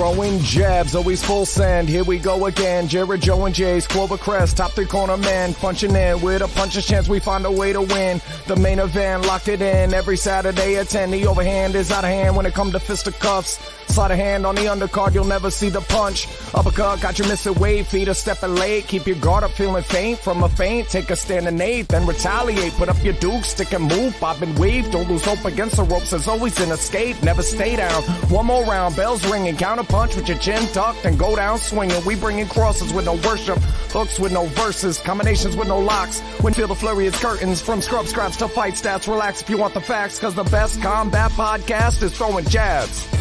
Throwing jabs, always full send. Here we go again. Jared, Joe, and Jay's Clover Crest, top three corner man, punching in with a puncher's chance. We find a way to win. The main event locked it in every Saturday at 10. The overhand is out of hand when it comes to fisticuffs. Slide a hand on the undercard, you'll never see the punch. Uppercut got you missing weight, feet are stepping late. Keep your guard up, feeling faint from a feint. Take a stand and eight, then retaliate. Put up your duke, stick and move, bob and weave. Don't lose hope against the ropes. There's always an escape. Never stay down. One more round, bells ringing, counter punch with your chin tucked and go down swinging. We bringing crosses with no worship, hooks with no verses, combinations with no locks. When feel the flurry is curtains from scrub scraps to fight stats. Relax if you want the facts, cause the best combat podcast is throwing jabs.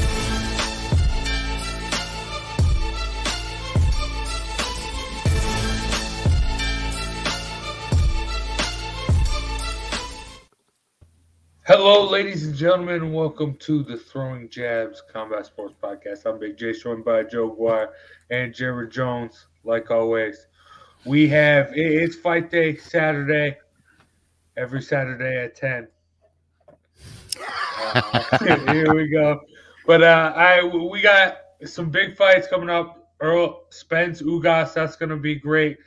Hello, ladies and gentlemen, and welcome to the Throwing Jabs Combat Sports Podcast. I'm Big J, joined by Joe Guire and Jared Jones. Like always, we have it's Fight Day Saturday, every Saturday at ten. Uh, here we go. But uh, I we got some big fights coming up. Errol Spence Ugas, that's going to be great,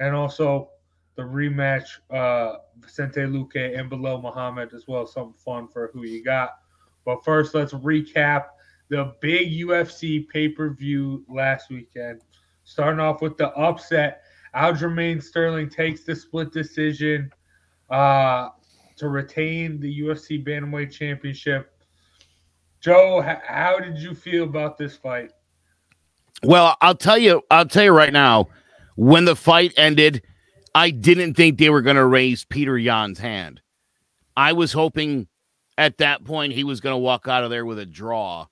and also the rematch, uh, Vicente Luque and Belal Muhammad as well. Something fun for who you got. But first, let's recap the big UFC pay per view last weekend. Starting off with the upset, Aljamain Sterling takes the split decision uh, to retain the UFC Bantamweight Championship. Joe, how did you feel about this fight? Well, I'll tell you, I'll tell you right now, when the fight ended, I didn't think they were going to raise Peter Yan's hand. I was hoping at that point he was going to walk out of there with a draw.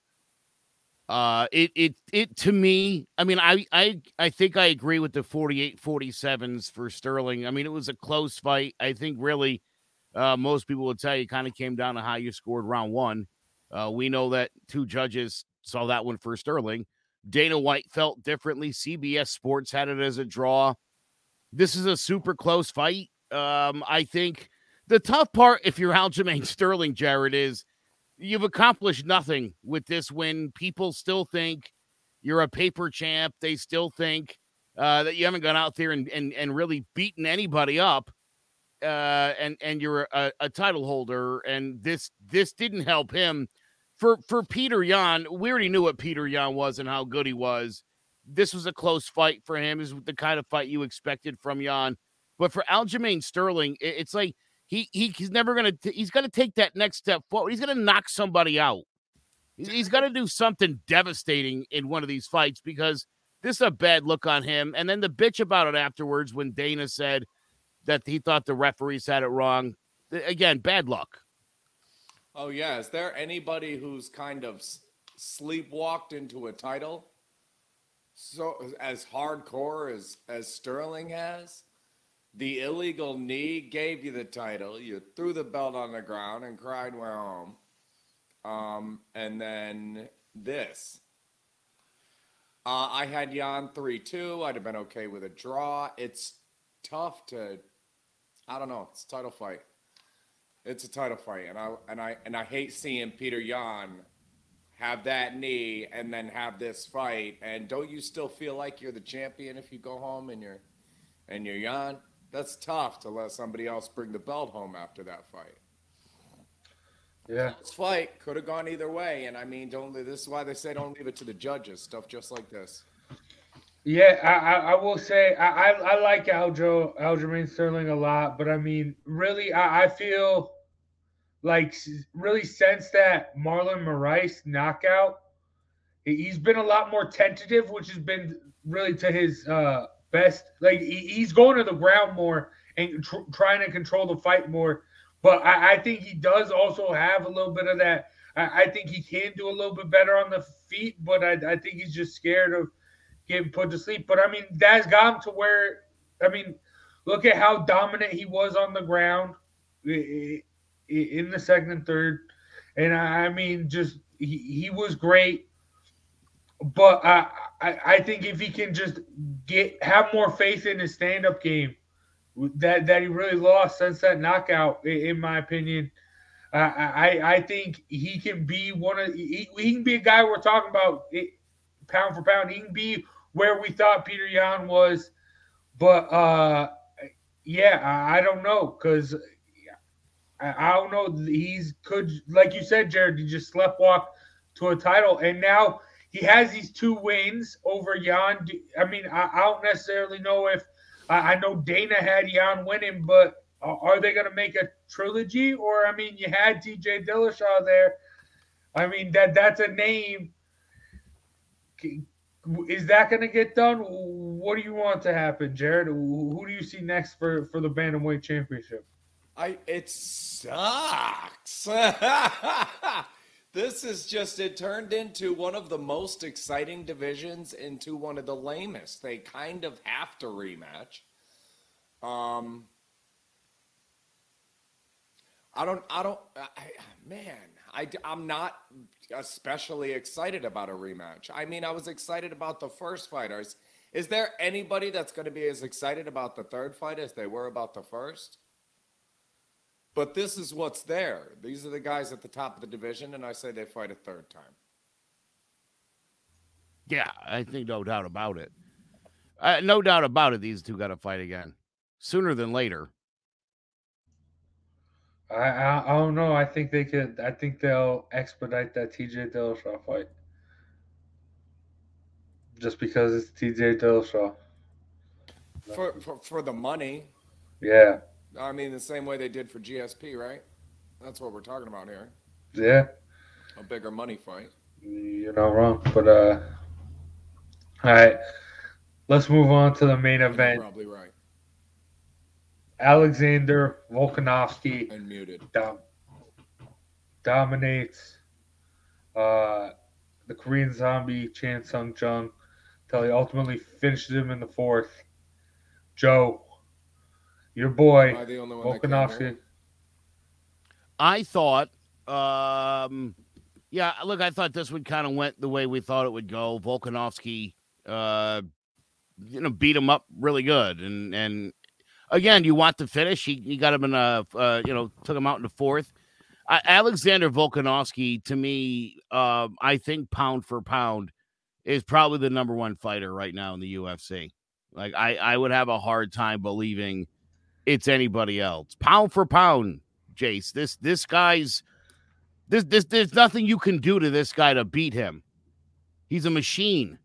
Uh it it it to me, I mean I I I think I agree with the 48 47s for Sterling. I mean it was a close fight. I think really uh most people would tell you kind of came down to how you scored round 1. Uh we know that two judges saw that one for Sterling. Dana White felt differently. CBS Sports had it as a draw. This is a super close fight. Um, I think the tough part, if you're Aljamain Sterling, Jared, is you've accomplished nothing with this win. People still think you're a paper champ. They still think uh, that you haven't gone out there and, and, and really beaten anybody up. Uh, and and you're a, a title holder, and this this didn't help him. For for Peter Yan, we already knew what Peter Yan was and how good he was this was a close fight for him. Is the kind of fight you expected from Yan. But for Aljamain Sterling, it's like he, he he's never gonna he's gonna take that next step forward. He's gonna knock somebody out. He's to do something devastating in one of these fights because this is a bad look on him. And then the bitch about it afterwards when Dana said that he thought the referees had it wrong. Again, bad luck. Oh yeah, is there anybody who's kind of sleepwalked into a title? So as hardcore as as Sterling has, the illegal knee gave you the title. You threw the belt on the ground and cried, "We're home." Um, and then this. Uh, I had Yan 3 2. I'd have been okay with a draw. It's tough to, I don't know. It's a title fight. It's a title fight. And I, and I, and I hate seeing Peter Yan have that knee and then have this fight. And don't you still feel like you're the champion if you go home and you're, and you're young That's tough to let somebody else bring the belt home after that fight. Yeah. This fight could have gone either way, and I mean, don't. This is why they say don't leave it to the judges. Stuff just like this. Yeah, I, I, I will say I, I, I like Aljo Aljamain Sterling a lot, but I mean, really, I, I feel like really since that Marlon Moraes knockout, he's been a lot more tentative, which has been really to his uh, best. Like he, he's going to the ground more and tr- trying to control the fight more but I, I, think he does also have a little bit of that. I, I, think he can do a little bit better on the feet, but I, I think he's just scared of getting put to sleep. But I mean, that's got him to where, I mean, look at how dominant he was on the ground in the second and third. And I mean, just he, he was great. But I, I, I think if he can just get have more faith in his stand up game, that that he really lost since that knockout, in my opinion. Uh, I I think he can be one of he, he can be a guy we're talking about pound for pound. He can be where we thought Peter Yan was, but uh, yeah, I, I don't know because I, don't know. He's could like you said, Jared. He just sleptwalk to a title, and now he has these two wins over Yan. I mean, I, I don't necessarily know if I, I know Dana had Yan winning, but are they going to make a trilogy? Or I mean, you had T.J. Dillashaw there. I mean that that's a name. Is that going to get done? What do you want to happen, Jared? Who do you see next for for the bantamweight championship? I it sucks. this is just it turned into one of the most exciting divisions into one of the lamest. They kind of have to rematch. Um I don't I don't I, man, I I'm not especially excited about a rematch. I mean, I was excited about the first fighters. Is there anybody that's going to be as excited about the third fight as they were about the first? But this is what's there. These are the guys at the top of the division, and I say they fight a third time. Yeah, I think no doubt about it. Uh, no doubt about it. These two got to fight again sooner than later. I, I, I don't know. I think they could. I think they'll expedite that TJ Dillashaw fight just because it's TJ Dillashaw. For, for for the money. Yeah. I mean, the same way they did for GSP, right? That's what we're talking about here. Yeah. A bigger money fight. You're not wrong. But, uh, all right. Let's move on to the main event. You're probably right. Alexander Volkanovski. Unmuted. Dom- dominates uh, the Korean zombie Chan Sung Jung until he ultimately finishes him in the fourth. Joe, your boy, Volkanovski. I thought, um, yeah, look, I thought this would kind of went the way we thought it would go. Volkanovski, uh, you know, beat him up really good, and and again, you want the finish. He, he got him in a, uh, you know, took him out in the fourth. Uh, Alexander Volkanovski, to me, uh, I think pound for pound, is probably the number one fighter right now in the UFC. Like I, I would have a hard time believing it's anybody else. Pound for pound, Jace. This this guy's this this there's nothing you can do to this guy to beat him. He's a machine.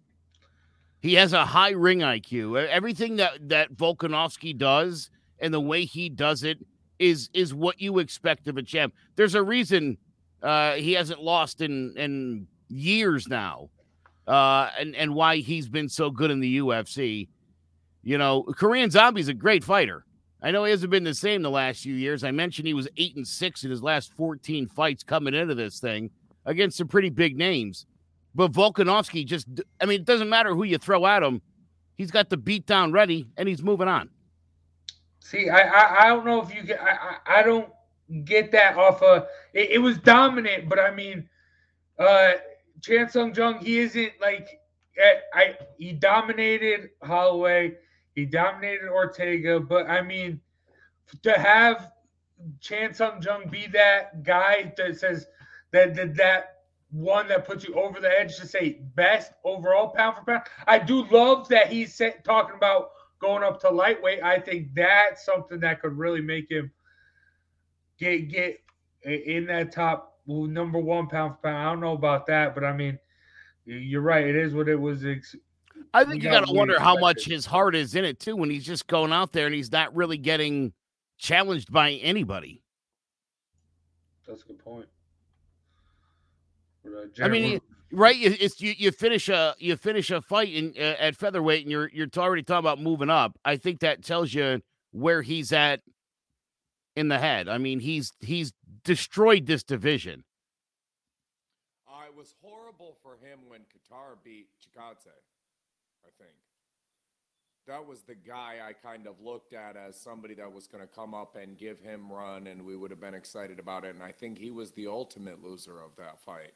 He has a high ring IQ. Everything that that Volkanovski does and the way he does it is is what you expect of a champ. There's a reason uh, he hasn't lost in in years now, uh, and and why he's been so good in the UFC. You know, Korean Zombie's a great fighter. I know he hasn't been the same the last few years. I mentioned he was eight and six in his last 14 fights coming into this thing against some pretty big names. But Volkanovski just, I mean, it doesn't matter who you throw at him. He's got the beat down ready and he's moving on. See, I I, I don't know if you get I, I, I don't get that off of it, it was dominant, but I mean uh Chan Sung Jung, he isn't like eh, I he dominated Holloway, he dominated Ortega, but I mean to have Chan Sung Jung be that guy that says that that, that one that puts you over the edge to say best overall pound for pound. I do love that he's talking about going up to lightweight. I think that's something that could really make him get get in that top number one pound for pound. I don't know about that, but I mean, you're right. It is what it was. I think you got to wonder how much his heart is in it too when he's just going out there and he's not really getting challenged by anybody. That's a good point. I mean, right? It's you. You finish a you finish a fight in uh, at featherweight, and you're you're already talking about moving up. I think that tells you where he's at in the head. I mean, he's he's destroyed this division. Uh, it was horrible for him when Kattar beat Chikadze. That was the guy I kind of looked at as somebody that was going to come up and give him run, and we would have been excited about it. And I think he was the ultimate loser of that fight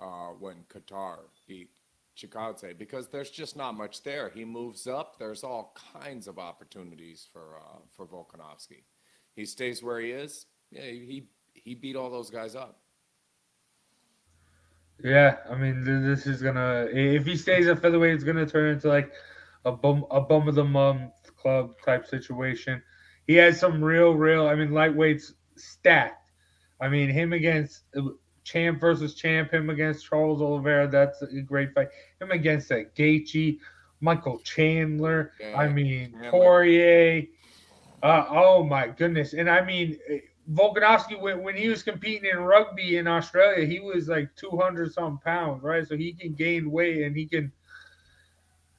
uh, when Kattar beat Chikadze because there's just not much there. He moves up. There's all kinds of opportunities for uh, for Volkanovski. He stays where he is. Yeah, he he beat all those guys up. Yeah, I mean, this is gonna if he stays at featherweight, it's gonna turn into like a bum a bum of the month club type situation. He has some real, real. I mean, lightweights stacked. I mean, him against champ versus champ, him against Charles Oliveira. That's a great fight. Him against that Gaethje, Michael Chandler. Yeah, I mean Chandler. Poirier. Uh, oh my goodness! And I mean Volkanovski when, when he was competing in rugby in Australia, he was like two hundred some pounds, right? So he can gain weight and he can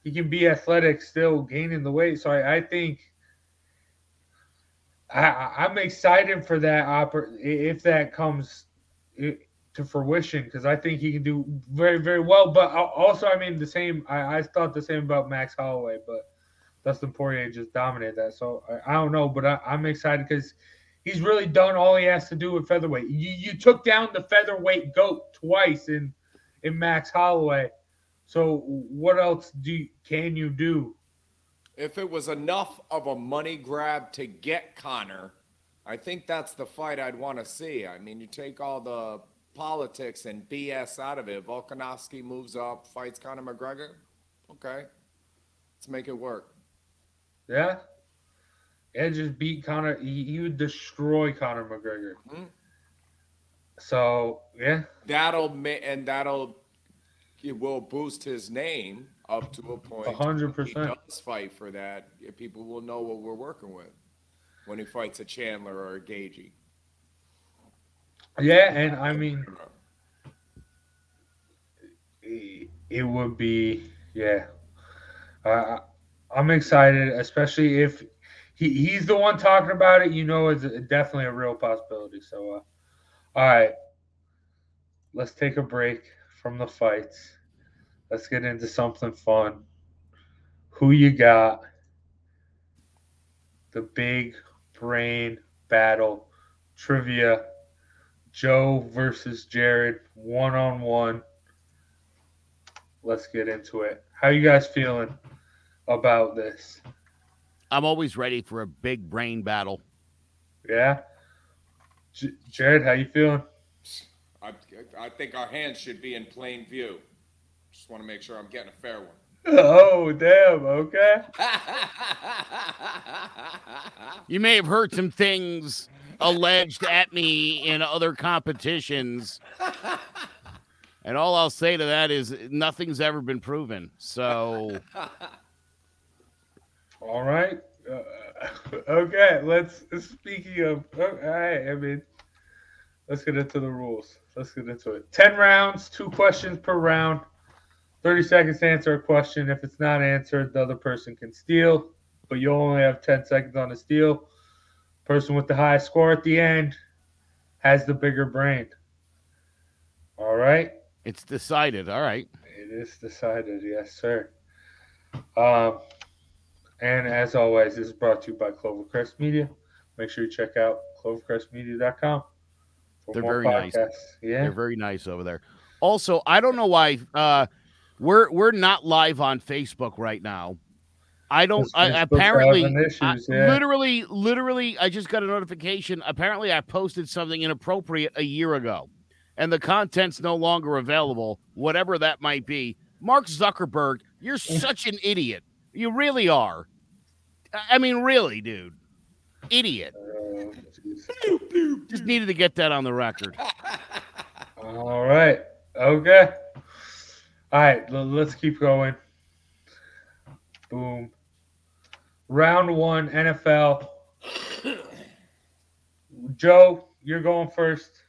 he can be athletic still gaining the weight. So I, I think. I, I'm excited for that if that comes to fruition because I think he can do very, very well. But also, I mean, the same. I, I thought the same about Max Holloway, but Dustin Poirier just dominated that. So I, I don't know, but I, am excited because he's really done all he has to do with featherweight. You, you took down the featherweight goat twice in in Max Holloway. So what else do can you do? If it was enough of a money grab to get Conor, I think that's the fight I'd want to see. I mean, you take all the politics and BS out of it. Volkanovski moves up, fights Conor McGregor. Okay, let's make it work. Yeah, Edge just beat Conor. He, he would destroy Conor McGregor. Mm-hmm. So yeah, that'll and that'll it will boost his name up to a point. hundred percent. Does fight for that. People will know what we're working with when he fights a Chandler or a Gaethje. Yeah, and I mean, it would be yeah. Uh, I'm excited, especially if he, he's the one talking about it. You know, it's definitely a real possibility. So, uh, all right, let's take a break from the fights. Let's get into something fun. Who you got? The big brain battle trivia Joe versus Jared one on one. Let's get into it. How you guys feeling about this? I'm always ready for a big brain battle. Yeah. J- Jared, how you feeling? I, I think our hands should be in plain view. Just want to make sure I'm getting a fair one. Oh, damn. Okay. you may have heard some things alleged at me in other competitions. And all I'll say to that is nothing's ever been proven. So, all right. Uh, okay, let's. Speaking of, all right, I mean, let's get into the rules. Let's get into it. Ten rounds, two questions per round. 30 seconds to answer a question. If it's not answered, the other person can steal, but you only have 10 seconds on the steal. Person with the highest score at the end has the bigger brain. All right. It's decided. All right. It is decided, yes, sir. Um, and as always, this is brought to you by Clovercrest Media. Make sure you check out clovercrestmedia.com They're very nice. podcasts. Yeah. They're very nice over there. Also, I don't know why uh, we're we're not live on Facebook right now. I don't. I, apparently, issues, I- literally, literally, I just got a notification. Apparently, I posted something inappropriate a year ago, and the content's no longer available. Whatever that might be. Mark Zuckerberg, you're such an idiot. You really are. I mean, really, dude, idiot. Just needed to get that on the record. All right. Okay. All right. Let's keep going. Boom. Round one, NFL. Joe, you're going first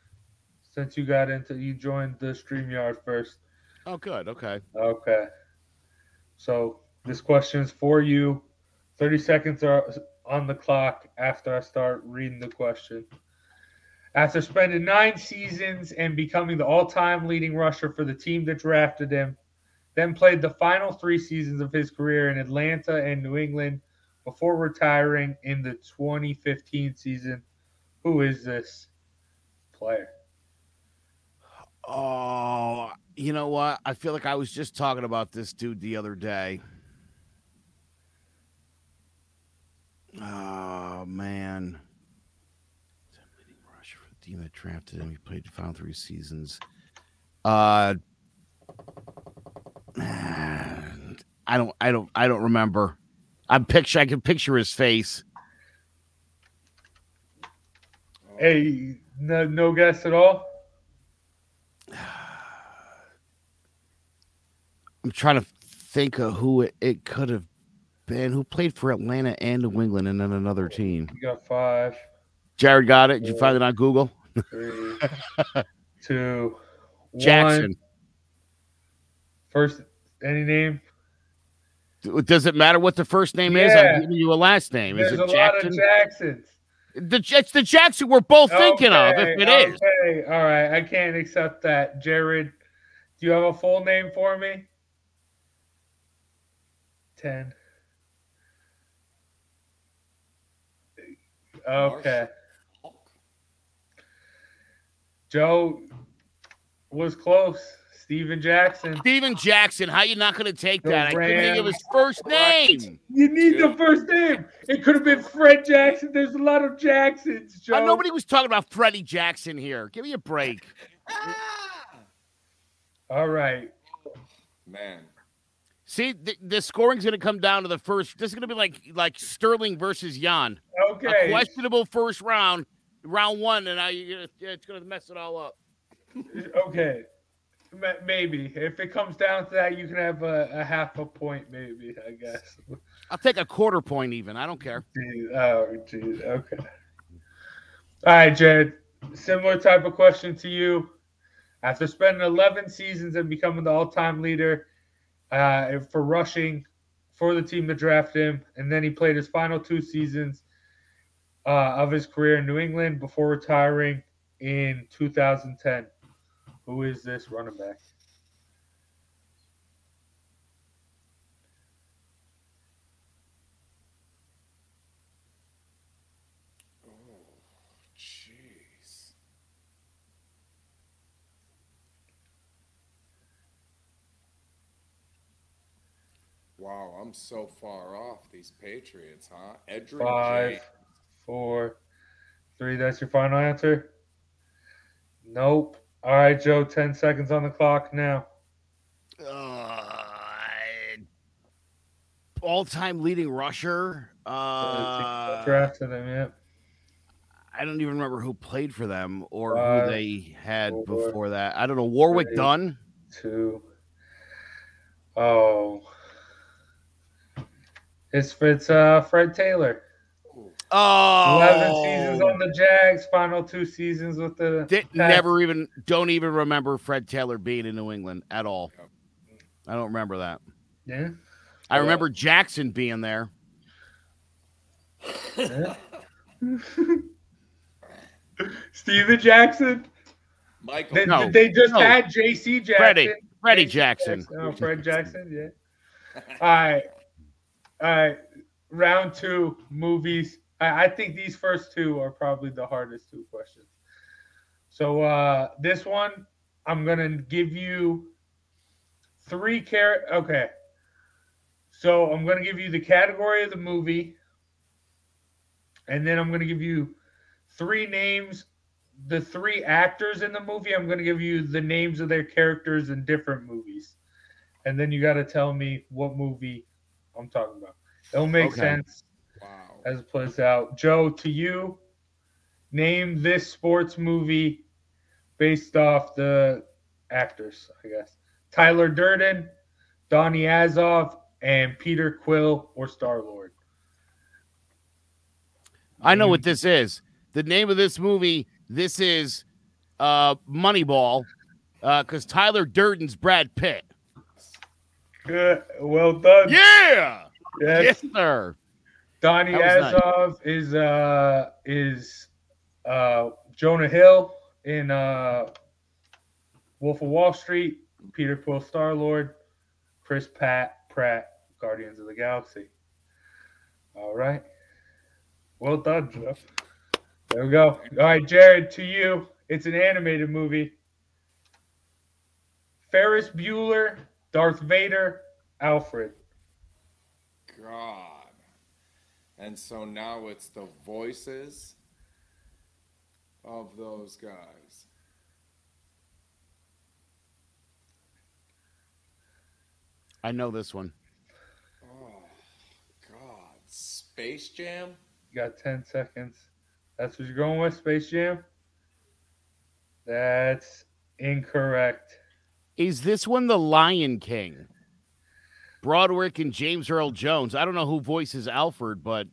since you got into you joined the StreamYard first. Oh, good. Okay. Okay. So this question is for you. 30 seconds are on the clock after I start reading the question. After spending nine seasons and becoming the all time leading rusher for the team that drafted him, then played the final three seasons of his career in Atlanta and New England before retiring in the 2015 season. Who is this player? Oh, you know what? I feel like I was just talking about this dude the other day. Oh man. Rusher for the team that drafted him. He played the final three seasons. Uh I don't I don't I don't remember. I'm picture I can picture his face. Hey, no, no guess at all? I'm trying to think of who it, it could have been. Who played for Atlanta and New England and then another team? You got five. Jared got it. Did you find it on Google? three, two, one. Jackson. First, any name? Does it matter what the first name is? I'm giving you a last name. Is There's it a lot of Jackson? Jacksons. the, it's the Jackson we're both thinking of, if it is. Okay, all right. I can't accept that. Jared, do you have a full name for me? 10. Okay. Joe was close. Steven Jackson. Steven Jackson. How you not going to take The that? I couldn't think of his first name. You need the first name. It could have been Fred Jackson. There's a lot of Jacksons, Joe. Uh, nobody was talking about Freddie Jackson here. Give me a break. All right. Man. See, the, the scoring's going to come down to the first. This is going to be like like Sterling versus Yan. Okay. A questionable first round, round one, and I it's going to mess it all up. Okay. Maybe. If it comes down to that, you can have a, a half a point, maybe, I guess. I'll take a quarter point even. I don't care. Oh, geez. Okay. All right, Jared. Similar type of question to you. After spending 11 seasons and becoming the all time leader uh, for rushing for the team to draft him, and then he played his final two seasons uh, of his career in New England before retiring in 2010. Who is this running back? Wow, I'm so far off these Patriots, huh? Edgerrin Five, James. four, three. That's your final answer? Nope. All right, Joe, 10 seconds on the clock now. Uh, all-time leading rusher. Uh, drafted him, yeah. I don't even remember who played for them or Five, who they had four, before that. I don't know. Warrick three. Dunn. Two. Oh. It's, it's uh, Fred Taylor. Oh, 11 seasons on the Jags, final two seasons with the. Di- Pats. never even don't even remember Fred Taylor being in New England at all. I don't remember that. Yeah. I Yeah. remember Jackson being there. yeah. Steven Jackson. Michael. They, No, they just no. had J.C. Jackson. Freddie, Freddie J.C. Jackson. Oh, Fred Jackson. Yeah. All right. Right. Round two movies. I, I think these first two are probably the hardest two questions. So uh this one, I'm gonna give you three char. Okay. So I'm gonna give you the category of the movie, and then I'm gonna give you three names. The three actors in the movie. I'm gonna give you the names of their characters in different movies, and then you got to tell me what movie I'm talking about. It'll make Okay. sense Wow. as it plays out. Joe, to you, name this sports movie based off the actors, I guess. Tyler Durden, Donnie Azoff, and Peter Quill or Star Lord. I know what this is. The name of this movie. This is uh, Moneyball, because Tyler Durden's Brad Pitt. Good. Well done. Yeah, Yes. yes, sir. Donnie was nice. Is uh is uh Jonah Hill in uh Wolf of Wall Street, Peter Quill Star Lord, Chris Pat Pratt, Guardians of the Galaxy. All right. Well done, Joe. There we go. All right, Jared, to you. It's an animated movie. Ferris Bueller, Darth Vader, Alfred. God. And so now it's the voices of those guys. I know this one. Oh, God. Space Jam? You got 10 seconds. That's what you're going with, Space Jam? That's incorrect. Is this one the Lion King? Broderick and James Earl Jones. I don't know who voices Alfred, but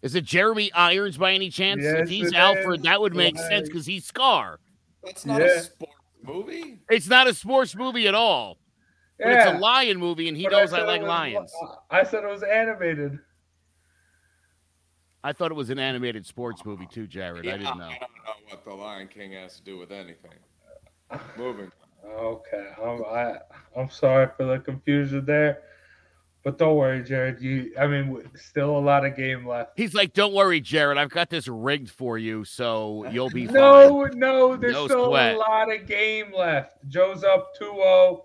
is it Jeremy Irons by any chance? Yes, if he's Alfred, is. that would make Right. sense because he's Scar. That's not Yeah. a sports movie. It's not a sports movie at all, but Yeah. it's a lion movie, and he but knows I, said it like was- lions. I said it was animated. I thought it was an animated sports movie too, Jared. I didn't know. I don't know what the Lion King has to do with anything. Moving. Okay, I'm I, I'm sorry for the confusion there, but don't worry, Jared. You, I mean, still a lot of game left. He's like, "Don't worry, Jared. I've got this rigged for you, so you'll be fine." No, no, there's No still sweat. a lot of game left. Joe's up 2-0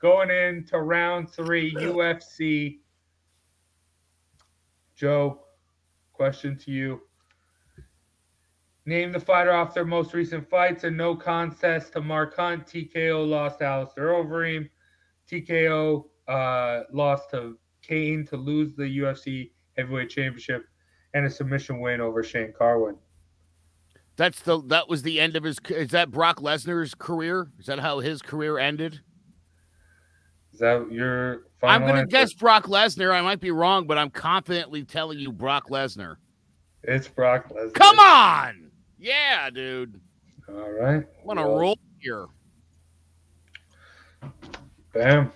going into round three UFC. Joe, question to you. Name the fighter off their most recent fights. A no contest to Mark Hunt. TKO lost to Alistair Overeem. TKO uh, lost to Cain to lose the UFC Heavyweight Championship. And a submission win over Shane Carwin. That's the that was the end of his. Is that Brock Lesnar's career? Is that how his career ended? Is that your I'm gonna answer? guess Brock Lesnar. I might be wrong, but I'm confidently telling you Brock Lesnar. It's Brock Lesnar. Come on, yeah, dude. All right. Want to Well, roll here? Bam.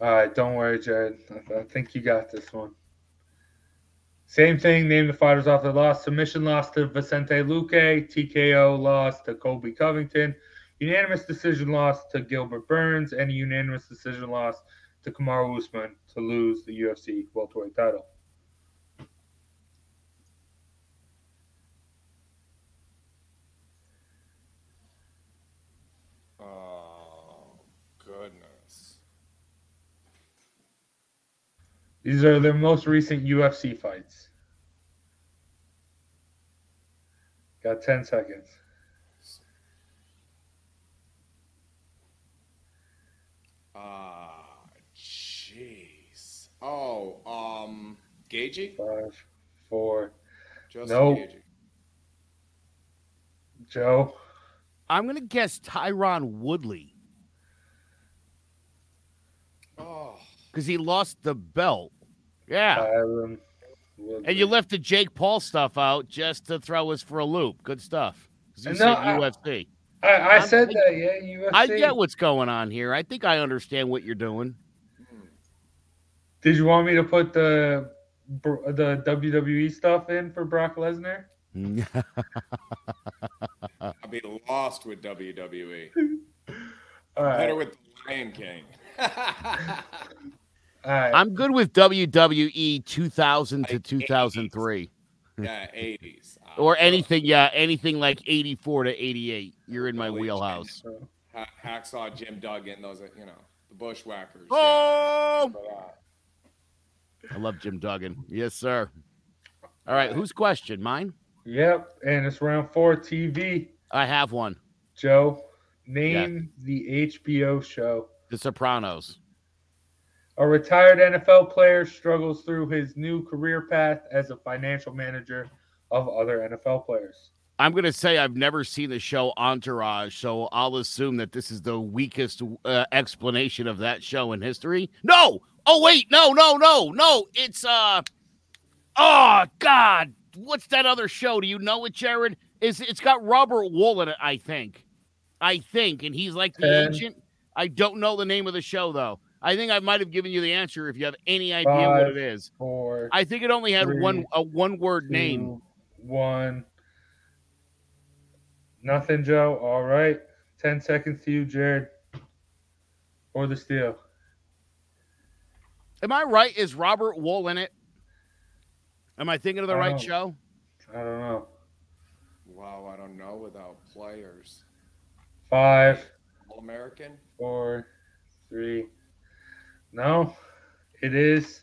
All right. Don't worry, Jared. I, I think you got this one. Same thing. Name the fighters off the loss. Submission loss to Vicente Luque. TKO loss to Colby Covington. Unanimous decision loss to Gilbert Burns. And a unanimous decision loss to Kamaru Usman to lose the UFC welterweight title. Oh, goodness. These are their most recent UFC fights. Got 10 seconds. Ah, jeez. Oh, um, Gagey? Five, four. Just Nope. Gagey. Joe. I'm gonna guess Tyron Woodley Oh, because he lost the belt. Yeah, Tyron and you left the Jake Paul stuff out just to throw us for a loop. Good stuff. You No, said I- UFC. I, I I'm- said that, yeah. UFC. I get what's going on here. I think I understand what you're doing. Did you want me to put the the WWE stuff in for Brock Lesnar? I'd be lost with WWE. All right. Better with the Lion King. All right. I'm good with WWE 2000 to 2003 yeah, 80s. Uh, or anything. Yeah, anything like 84 to 88. You're in my Holy wheelhouse. Ha- Hacksaw Jim Duggan, those are, you know, the Bushwhackers. Oh, But, I love Jim Duggan. Yes, sir. All right, whose question? Mine. Yep. And it's round four TV. I have one. Joe, name the HBO show. The Sopranos. A retired NFL player struggles through his new career path as a financial manager of other NFL players. I'm going to say I've never seen the show Entourage, so I'll assume that this is the weakest uh, explanation of that show in history. No. Oh wait, no, no, no, no. It's uh Oh god. What's that other show? Do you know it, Jared? Is it's got Robert Wool in it, I think. I think and he's like the Ten. agent. I don't know the name of the show though. I think I might have given you the answer if you have any idea what it is. Four, I think it only had one a one word name. one. Nothing, Joe. All right. 10 seconds to you, Jared. Or the steal. Am I right? Is Robert Wool in it? Am I thinking of the I right don't- show? I don't know. wow, I don't know without players. Five, All American? four, three. No, it is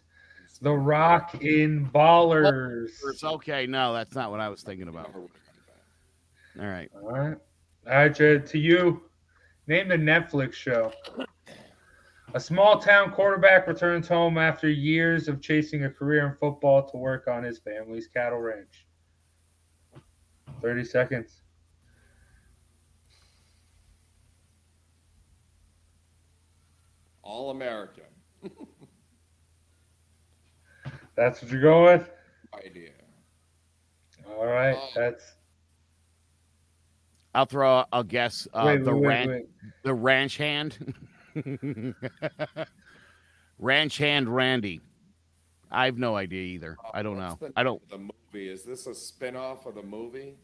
The Rock in Ballers. It's okay. No, that's not what I was thinking about. Never would've got that. All right. All right. All right, Jared, to you. Name the Netflix show. A small town quarterback returns home after years of chasing a career in football to work on his family's cattle ranch. 30 seconds. All American. That's what you're going with? Idea. All right. Oh. That's I'll throw a guess. Uh, wait, the wait, wait, ranch, wait. the ranch hand, ranch hand, Randy. I have no idea either. I don't know. The I don't. The movie. Is this a spin off of the movie?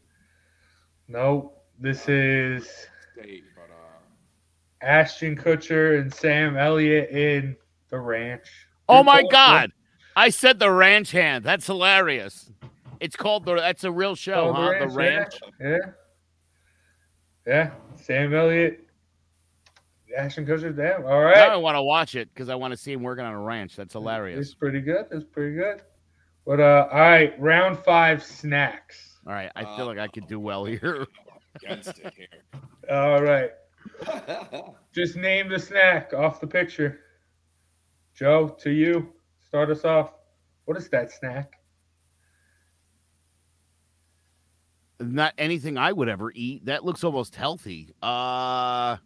No, this is State, but uh Ashton Kutcher and Sam Elliott in The Ranch. Oh my God! I said the ranch hand. That's hilarious. It's called the. That's a real show, Oh, huh? The yeah. ranch. Yeah. Yeah. Sam Elliott. Ashton Kutcher. Damn. All Now. I want to watch it because I want to see him working on a ranch. That's hilarious. It's pretty good. That's pretty good. But uh, all right, round five snacks. All right, I feel like I could do well here. against it here. All right, just name the snack off the picture. Joe, to you, start us off. What is that snack? Not anything I would ever eat. That looks almost healthy. Uh,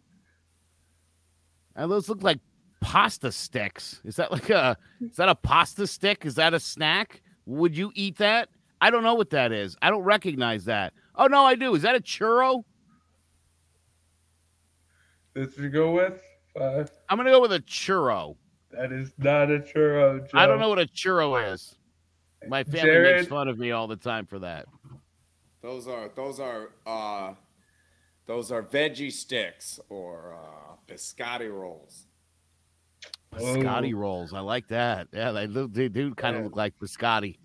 and those look like pasta sticks. Is that like a? Is that a pasta stick? Is that a snack? Would you eat that? I don't know what that is. I don't recognize that. Oh no, I do. Is that a churro? That's what you go with. Five. I'm gonna go with a churro. That is not a churro. Joe. I don't know what a churro is. My family Jared? makes fun of me all the time for that. those are those are uh those are veggie sticks or uh biscotti rolls. Biscotti Oh. rolls. I like that. Yeah, they, look, they do kind of Yeah. look like biscotti.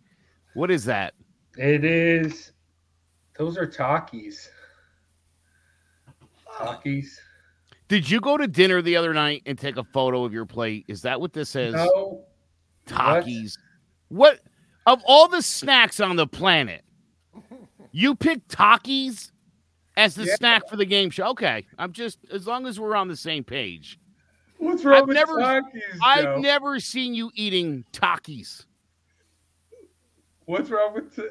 What is that? It is. Those are Takis. Takis. Did you go to dinner the other night and take a photo of your plate? Is that what this is? No. Takis. What of all the snacks on the planet, you picked Takis as the Yeah. snack for the game show? Okay, I'm just as long as we're on the same page. What's wrong I've with never- Takis? I've Joe? never seen you eating Takis. What's wrong with? T-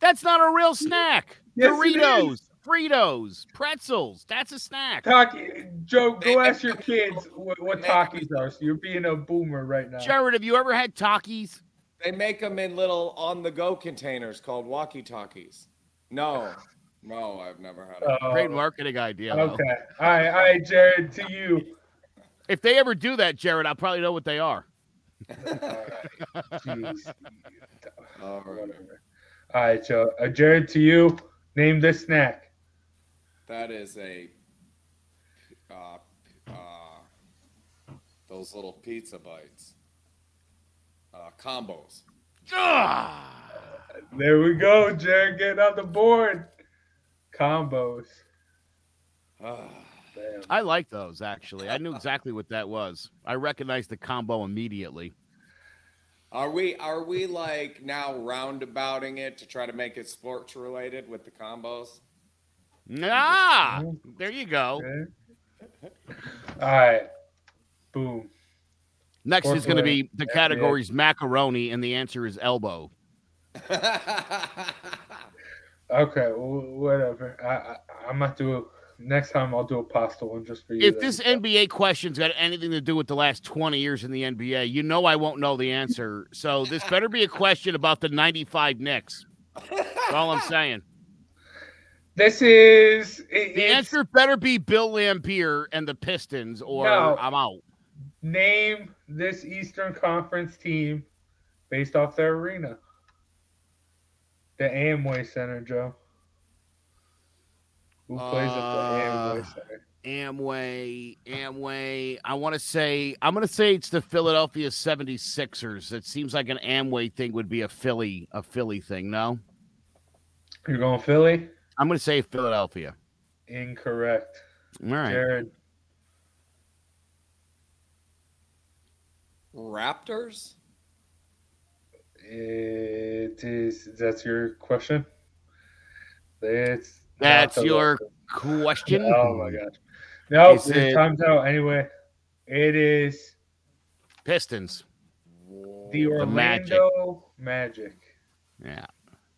That's not a real snack. Yes, Doritos. Fritos, pretzels. That's a snack. Taki, Joe, go ask your kids what, what Takis are. So you're being a boomer right now. Jared, have you ever had Takis? They make them in little on the go containers called walkie talkies. No, no, I've never had it. Oh, Great marketing idea. though. Okay. All right, all right, Jared, to you. If they ever do that, Jared, I'll probably know what they are. All right. Jeez. All right. Whatever. All right, Joe. Uh, Jared, to you. Name this snack. That is a uh, uh, those little pizza bites. Uh, combos. There we go, Jared. Getting on the board. Combos. Ah, Damn. I like those actually. I knew exactly what that was. I recognized the combo immediately. Are we are we like now roundabouting it to try to make it sports related with the combos? Ah, there you go. Okay. All right. Boom. Next Fourth is going to be the categories macaroni, and the answer is elbow. Okay. wh- Whatever. I, I I'm not do next time. I'll do a pasta one just for you. If then. this NBA question's got anything to do with the last 20 years in the NBA, you know I won't know the answer. So this better be a question about the 95 Knicks. That's all I'm saying. This is it- The answer better be Bill Laimbeer and the Pistons, or No. I'm out. Name this Eastern Conference team based off their arena. The Amway Center, Joe. Who plays at the Uh, Amway Center? Amway, Amway. I want to say, I'm going to say it's the Philadelphia 76ers. It seems like an Amway thing would be a Philly, a Philly thing. No, You're going Philly? I'm going to say Philadelphia. Incorrect. All right. Jared. Raptors? It is. That's your question. It's That's your Raptors. question. Oh my gosh. No, Is it's it- time's out anyway. It is Pistons. the Magic. Orlando Magic. Yeah.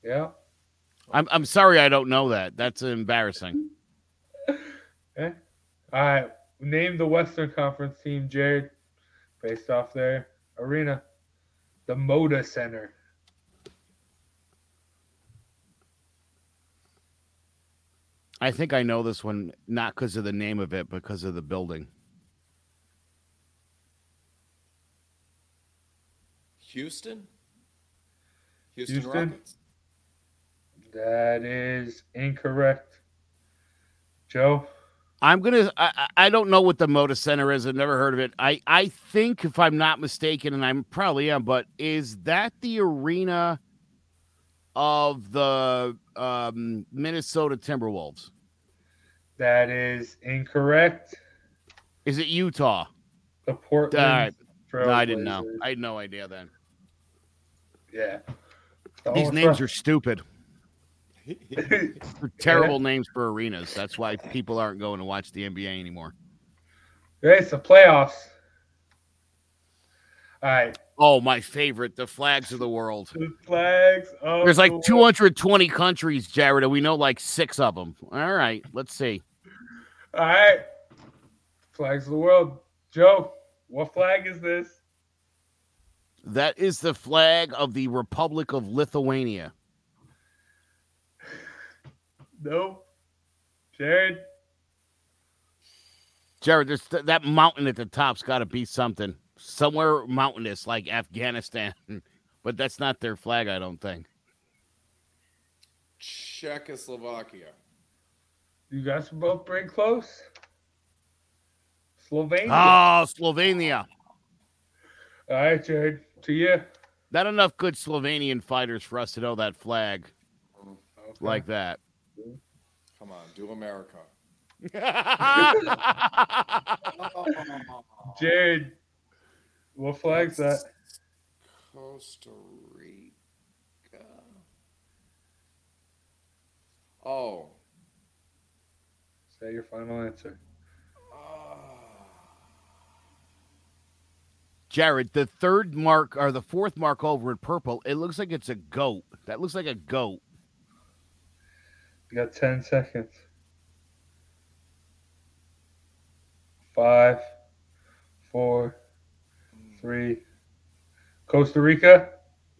Yeah. I'm I'm sorry I don't know that. That's embarrassing. Eh? All right. Name the Western Conference team, Jared, based off their arena. The Moda Center. I think I know this one not because of the name of it, but because of the building. Houston? Houston, Houston? Rockets? That is incorrect. Joe? I'm gonna. I, I don't know what the Moda Center is. I've never heard of it. I I think if I'm not mistaken, and I'm probably am, but is that the arena of the um, Minnesota Timberwolves? That is incorrect. Is it Utah? The Portland. Right. No, I didn't know. I had no idea then. Yeah. The These names are stupid. Terrible names for arenas. That's why people aren't going to watch the NBA anymore. it's the playoffs. All right. Oh, my favorite, the flags of the world. The flags. Of There's like the 220 countries, Jared, and we know like six of them. All right, let's see. All right. Flags of the world. Joe, what flag is this? That is the flag of the Republic of Lithuania. Nope. Jared. Jared, there's th- that mountain at the top's got to be something somewhere mountainous like Afghanistan, but that's not their flag, I don't think. Czechoslovakia. You guys were both pretty close. Slovenia. Oh, Slovenia. All right, Jared. To you. Not enough good Slovenian fighters for us to know that flag Okay. like that. Come on, do America. Jared. What flag's that? Costa Rica. Oh. Is that your final answer? Ah. Jared, the third mark or the fourth mark over in purple, it looks like it's a goat. That looks like a goat. You got 10 seconds. Five, four, three. Costa Rica.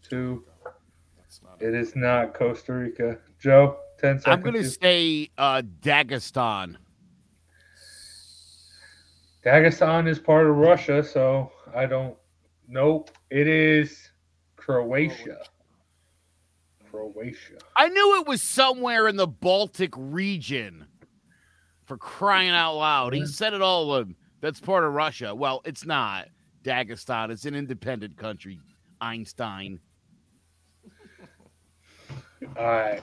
Two. It is not Costa Rica. Joe, 10 seconds. I'm going to say uh, Dagestan. Dagestan is part of Russia, so I don't. Nope. It is Croatia. Croatia. I knew it was somewhere in the Baltic region. For crying out loud, he said it all. That's part of Russia. Well, it's not. Dagestan. It's an independent country. Einstein. All right.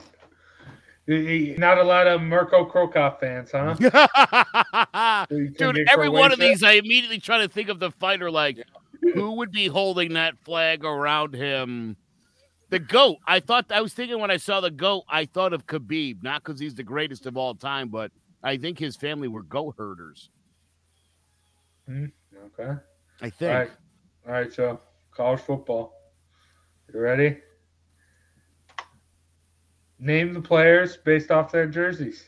Not a lot of Mirko Cro Cop fans, huh? So you couldn't Dude, every one of these, I immediately try to think of the fighter like, who would be holding that flag around him? The goat. I thought I was thinking when I saw the goat, I thought of Khabib, not because he's the greatest of all time, but I think his family were goat herders. Mm-hmm. Okay. I think. right. All right, so College football. You ready? Name the players based off their jerseys.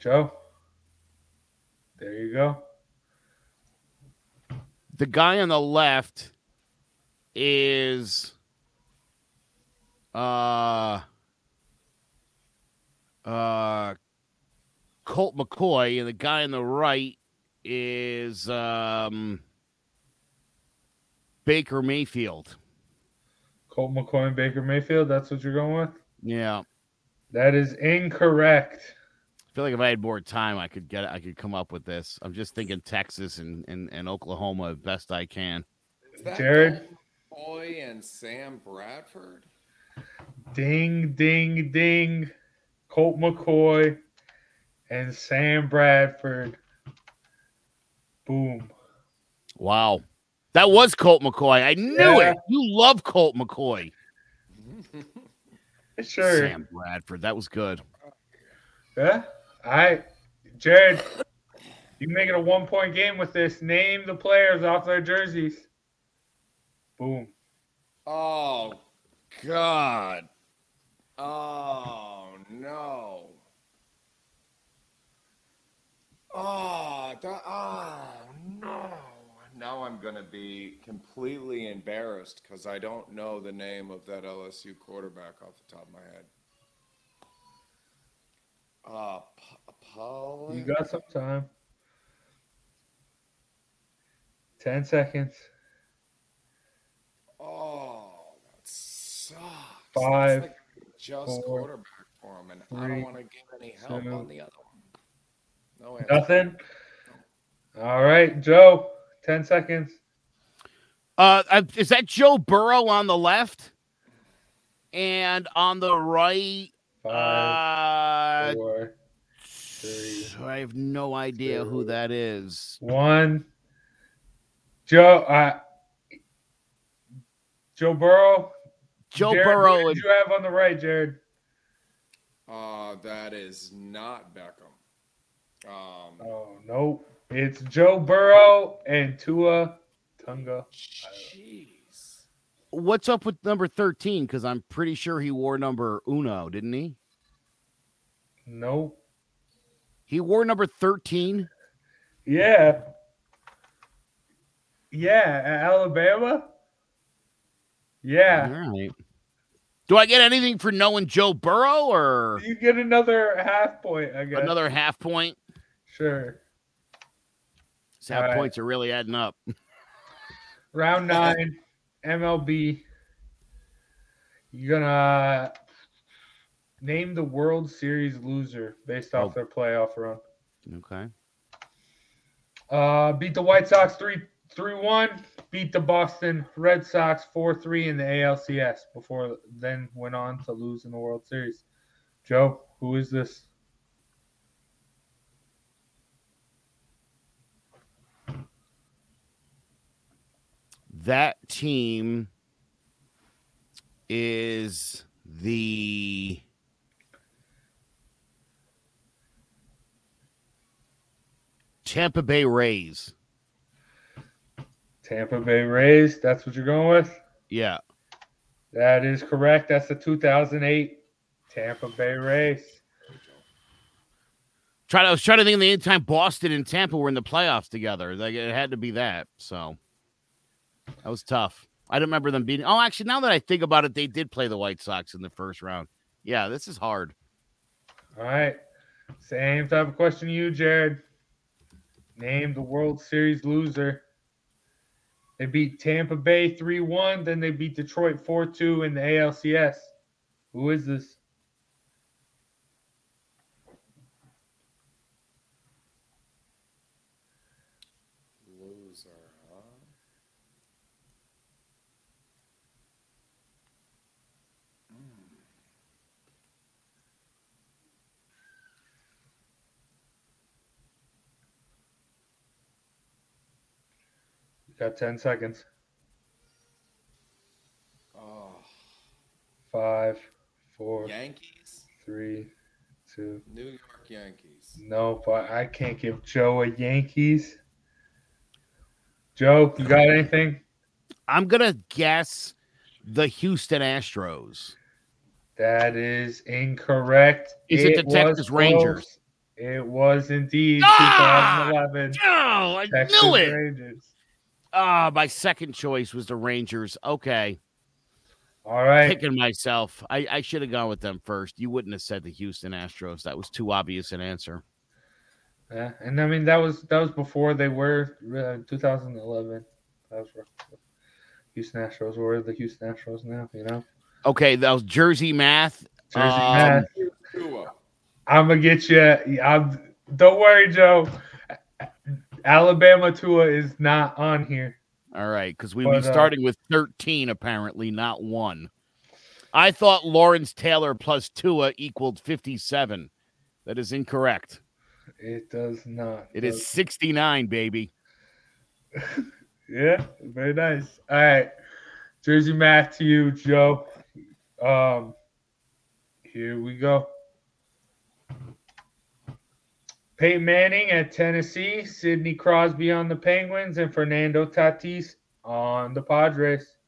Joe. There you go. The guy on the left is uh uh Colt McCoy, and the guy on the right is um Baker Mayfield. Colt McCoy and Baker Mayfield. That's what you're going with? Yeah. That is incorrect. I feel like if I had more time I could get I could come up with this. I'm just thinking Texas and, and, and Oklahoma as best I can. Is that Jared? Boy and Sam Bradford. Ding, ding, ding. Colt McCoy and Sam Bradford. Boom. Wow. That was Colt McCoy. I knew Yeah. it. You love Colt McCoy. Sure. Sam Bradford. That was good. Yeah. All right. Jared, you make it a one point game with this. Name the players off their jerseys. Boom. Oh God. Oh no. Oh, oh no. Now I'm gonna be completely embarrassed because I don't know the name of that LSU quarterback off the top of my head. Uh, Paul. You got some time. 10 seconds. Oh. Five, like just four, quarterback for him, and I don't want to give any help two, on the other one. No answer. Nothing. All right, Joe. 10 seconds. Uh, uh, is that Joe Burrow on the left? And on the right, Five, uh, four, three, I have no idea who that is. one. Joe, uh, Joe Burrow. Joe Jared, who Burrow. Did you have on the right, Jared? Uh, that is not Beckham. Um, Oh no, it's Joe Burrow and Tua Tunga. jeez. What's up with number 13? Because I'm pretty sure he wore number uno, didn't he? No, He wore number 13. yeah, yeah, at Alabama. Yeah, All right. Do I get anything for knowing Joe Burrow or you get another half point, I guess. another half point? sure. These half right. points are really adding up. Round nine, MLB. You're gonna name the World Series loser based off Oh. their playoff run. Okay. Uh, beat the White Sox three three one. Beat the Boston Red Sox four three in the ALCS. Before then went on to lose in the World Series. Joe, who is this? That team is the Tampa Bay Rays. Tampa Bay Rays. That's what you're going with. Yeah. That is correct. That's the 2008 Tampa Bay Rays. Try to, I was trying to think of the anytime Boston and Tampa were in the playoffs together. Like it had to be that. So that was tough. I don't remember them beating. Oh, actually, now that I think about it, they did play the White Sox in the first round. Yeah, this is hard. All right. Same type of question to you, Jared. Name the World Series loser. They beat Tampa Bay 3 1, then they beat Detroit 4 2 in the ALCS. Who is this? Got 10 seconds. Oh, Five, four, Yankees? three, two. New York Yankees. No, but I can't give Joe a Yankees. Joe, you got anything? I'm gonna guess the Houston Astros. That is incorrect. Is it the was Texas close. Rangers? It was indeed Ah! 2011 Oh, I Texas knew it. Rangers. Ah, my second choice was the Rangers. Okay, All right. picking myself. I, I should have gone with them first. You wouldn't have said the Houston Astros. That was too obvious an answer. Yeah, and I mean that was that was before they were uh, 2011. That was rough. Houston Astros were the Houston Astros now. You know, Okay, that was Jersey math. Jersey Um, math. I'm gonna get you. I'm. Don't worry, Joe. Alabama Tua is not on here. All right, because we But, uh, starting with 13, apparently, not one. I thought Lawrence Taylor plus Tua equaled 57. That is incorrect. It does not. It is 69, baby. Yeah, very nice. All right, Jersey math to you, Joe. Um, here we go. Peyton Manning at Tennessee, Sidney Crosby on the Penguins, and Fernando Tatis on the Padres.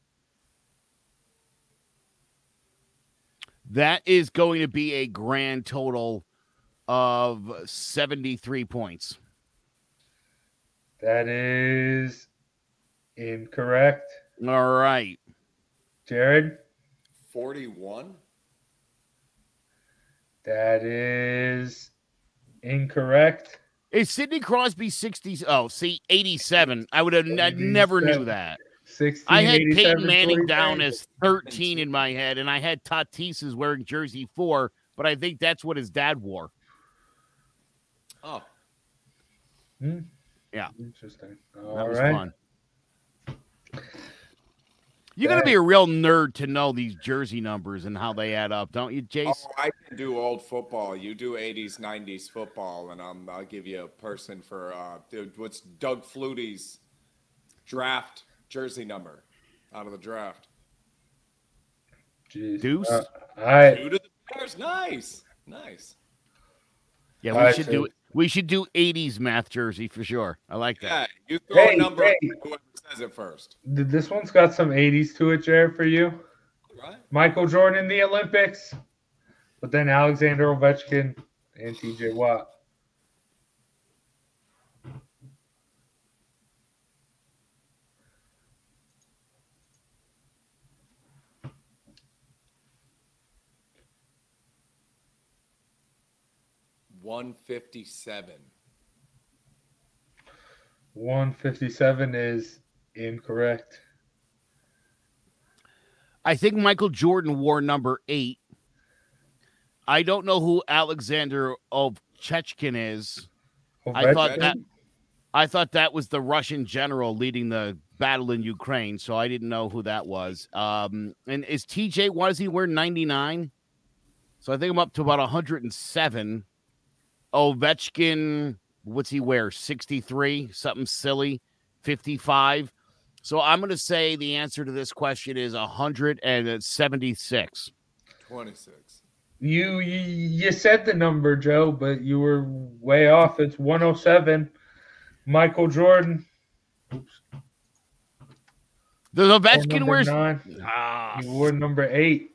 That is going to be a grand total of 73 points. That is incorrect. All right. Jared, 41? that is incorrect. Is Sidney Crosby 60? Oh, see, 87. I would have I never knew that. 16, I had 87, Peyton Manning 43. down as 13 in my head, and I had Tatis as wearing jersey four, but I think that's what his dad wore. Oh, hmm. yeah. Interesting. That was right. fun. You got to be a real nerd to know these jersey numbers and how they add up, don't you, oh, I can do old football. You do 80s, 90s football, and I'm, I'll give you a person for uh, what's Doug Flutie's draft jersey number out of the draft? Jeez. Deuce? Uh, all right. Two to the Bears. Nice. Nice. Yeah, we I should see. do we should do 80s math jersey for sure. I like that. Yeah, you throw Hey, a number, hey. Says it first. Th- This one's got some 80s to it, Jared, for you. Right? Michael Jordan in the Olympics, but then Alexander Ovechkin and TJ Watt. One fifty-seven. 157 is incorrect. I think Michael Jordan wore number eight. I don't know who Alexander Ovechkin is. I thought that I thought that was the Russian general leading the battle in Ukraine, so I didn't know who that was. Um, and is TJ? Why does he wear ninety nine? So I think I'm up to about 107. Ovechkin, what's he wear? 63, something silly, 55. So I'm going to say the answer to this question is 176. Twenty-six. You, you you said the number, Joe, but you were way off. It's 107. Michael Jordan. Oops. The wore Ovechkin number wears. nine. Ah, He wore number eight.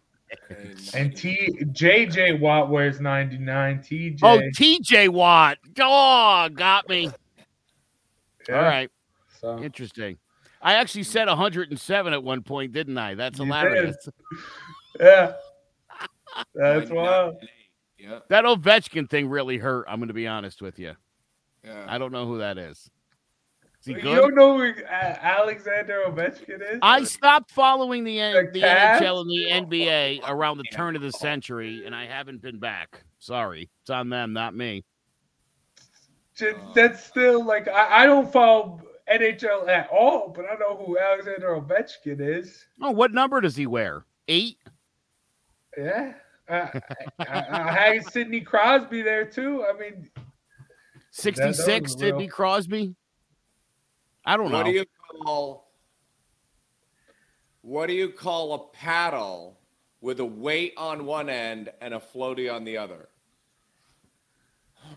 And T JJ Watt wears 99. TJ. oh, TJ Watt. Oh, got me. Yeah, All right. So Interesting. I actually said 107 at one point, didn't I? That's You hilarious. yeah. That's Like wild. Yeah. That Ovechkin thing really hurt. I'm going to be honest with you. Yeah. I don't know who that is. Is he You don't know who uh, Alexander Ovechkin is? I stopped following the The the NHL and the NBA around the turn of the century, and I haven't been back. Sorry, it's on them, not me. That's still like I, I don't follow NHL at all, but I know who Alexander Ovechkin is. Oh, what number does he wear? Eight. Yeah. I, I, I had Sidney Crosby there too. I mean, Sixty-six. Sidney Crosby. I don't know. What do you call what do you call a paddle with a weight on one end and a floaty on the other?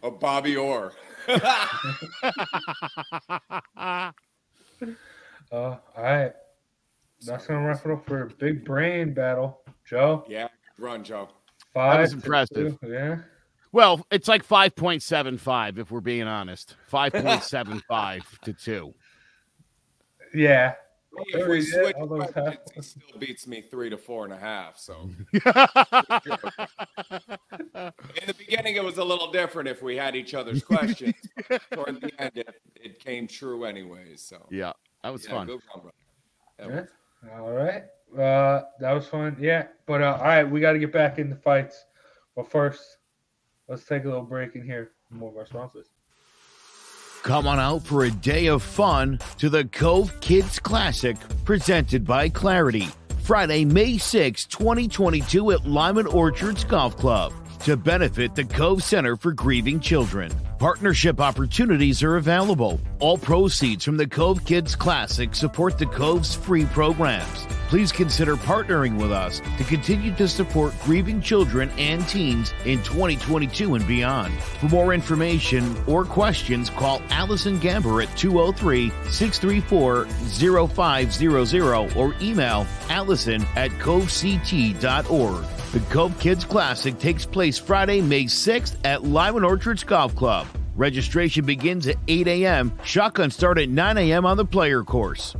A bobby Orr. Uh, all right. That's gonna wrap it up for a big brain battle, Joe. yeah, run, Joe. Five. was impressive. two, Yeah. well, it's like five point seven five if we're being honest. Five point seven five to two. Yeah. If we switch all those questions, half- he still beats me three to four and a half. So in the beginning, it was a little different if we had each other's questions. Toward the end, it, it came true anyways. So yeah, that was yeah, fun. good run, brother. That Yeah. was- All right. Uh, that was fun. Yeah. But uh, all right, we got to get back into fights. But first, let's take a little break in here. More of our sponsors. Come on out for a day of fun to the Cove Kids Classic presented by Clarity. Friday, May 6, 2022 at Lyman Orchards Golf Club to benefit the Cove Center for Grieving Children. Partnership opportunities are available. All proceeds from the Cove Kids Classic support the Cove's free programs. Please consider partnering with us to continue to support grieving children and teens in 2022 and beyond. For more information or questions, call Allison Gamber at 203 634 0500 or email allison at covect.org. The Cove Kids Classic takes place Friday, May 6th at Lyman Orchards Golf Club. Registration begins at 8 a.m. Shotgun start at 9 a.m. on the player course.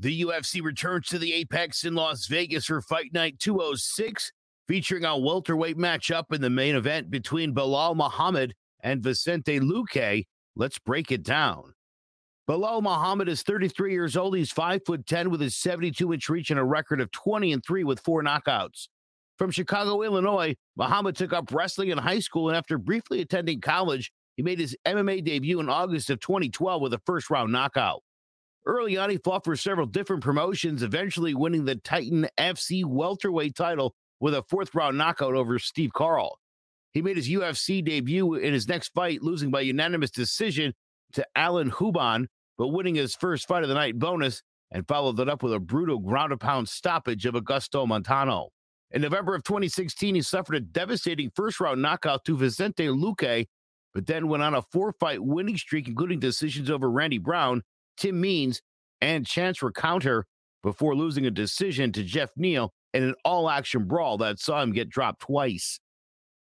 The UFC returns to the Apex in Las Vegas for Fight Night 206, featuring a welterweight matchup in the main event between Belal Muhammad and Vicente Luque. Let's break it down. Belal Muhammad is 33 years old. He's 5 foot 10 with his 72 inch reach and a record of 20 and 3 with four knockouts. From Chicago, Illinois, Muhammad took up wrestling in high school and after briefly attending college, he made his MMA debut in August of 2012 with a first round knockout. Early on, he fought for several different promotions, eventually winning the Titan FC welterweight title with a fourth round knockout over Steve Carl. He made his UFC debut in his next fight, losing by unanimous decision to Alan Jouban, but winning his first fight of the night bonus and followed that up with a brutal ground and pound stoppage of Augusto Montano. In November of 2016, he suffered a devastating first round knockout to Vicente Luque, but then went on a four fight winning streak, including decisions over Randy Brown, Tim Means, and Chance Rencountre before losing a decision to Jeff Neal in an all action brawl that saw him get dropped twice.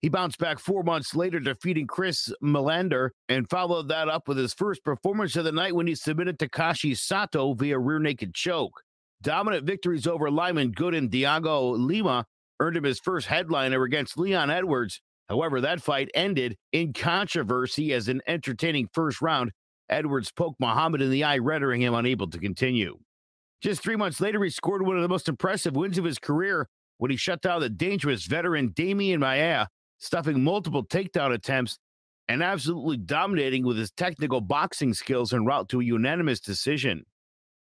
He bounced back four months later, defeating Chris Melander, and followed that up with his first performance of the night when he submitted Takashi Sato via rear naked choke. Dominant victories over Lyman Good and Dhiego Lima earned him his first headliner against Leon Edwards. However, that fight ended in controversy as an entertaining first round. Edwards poked Muhammad in the eye, rendering him unable to continue. Just three months later, he scored one of the most impressive wins of his career when he shut down the dangerous veteran Damian Maia, stuffing multiple takedown attempts and absolutely dominating with his technical boxing skills en route to a unanimous decision.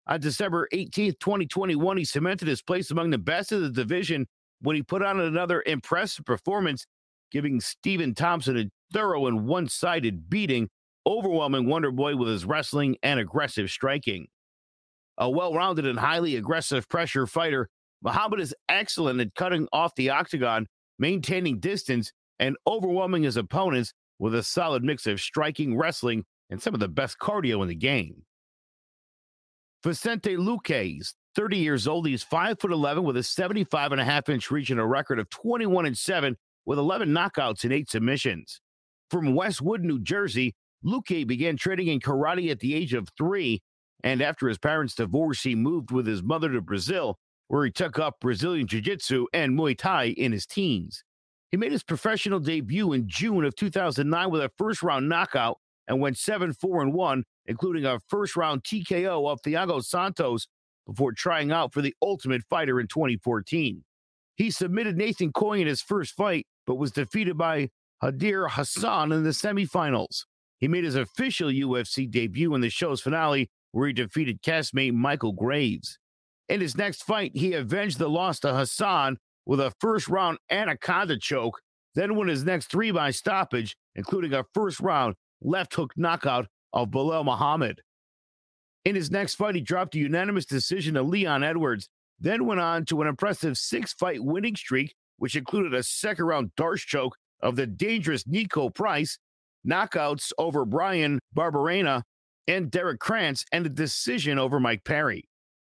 On December 18, 2021, he cemented his place among the best of the division when he put on another impressive performance, giving Stephen Thompson a thorough and one sided beating, overwhelming Wonder Boy with his wrestling and aggressive striking. A well rounded and highly aggressive pressure fighter, Muhammad is excellent at cutting off the octagon, maintaining distance, and overwhelming his opponents with a solid mix of striking, wrestling, and some of the best cardio in the game. Vicente Luque is 30 years old. He's 5 foot 11 with a 75 and a half inch reach and a record of 21 and 7 with 11 knockouts and 8 submissions. From Westwood, New Jersey, Luque began training in karate at the age of 3 and after his parents' divorce, he moved with his mother to Brazil, where he took up Brazilian Jiu Jitsu and Muay Thai in his teens. He made his professional debut in June of 2009 with a first round knockout and went 7 4 and 1, including a first round TKO of Thiago Santos before trying out for the Ultimate Fighter in 2014. He submitted Nathan Coy in his first fight, but was defeated by Hayder Hassan in the semifinals. He made his official UFC debut in the show's finale, where he defeated castmate Michael Graves. In his next fight, he avenged the loss to Hassan with a first round anaconda choke, then won his next three by stoppage, including a first round left hook knockout of Belal Muhammad. In his next fight, he dropped a unanimous decision to Leon Edwards, then went on to an impressive six fight winning streak, which included a second round D'Arce choke of the dangerous Niko Price, knockouts over Bryan Barberena and Derrick Krantz, and a decision over Mike Perry.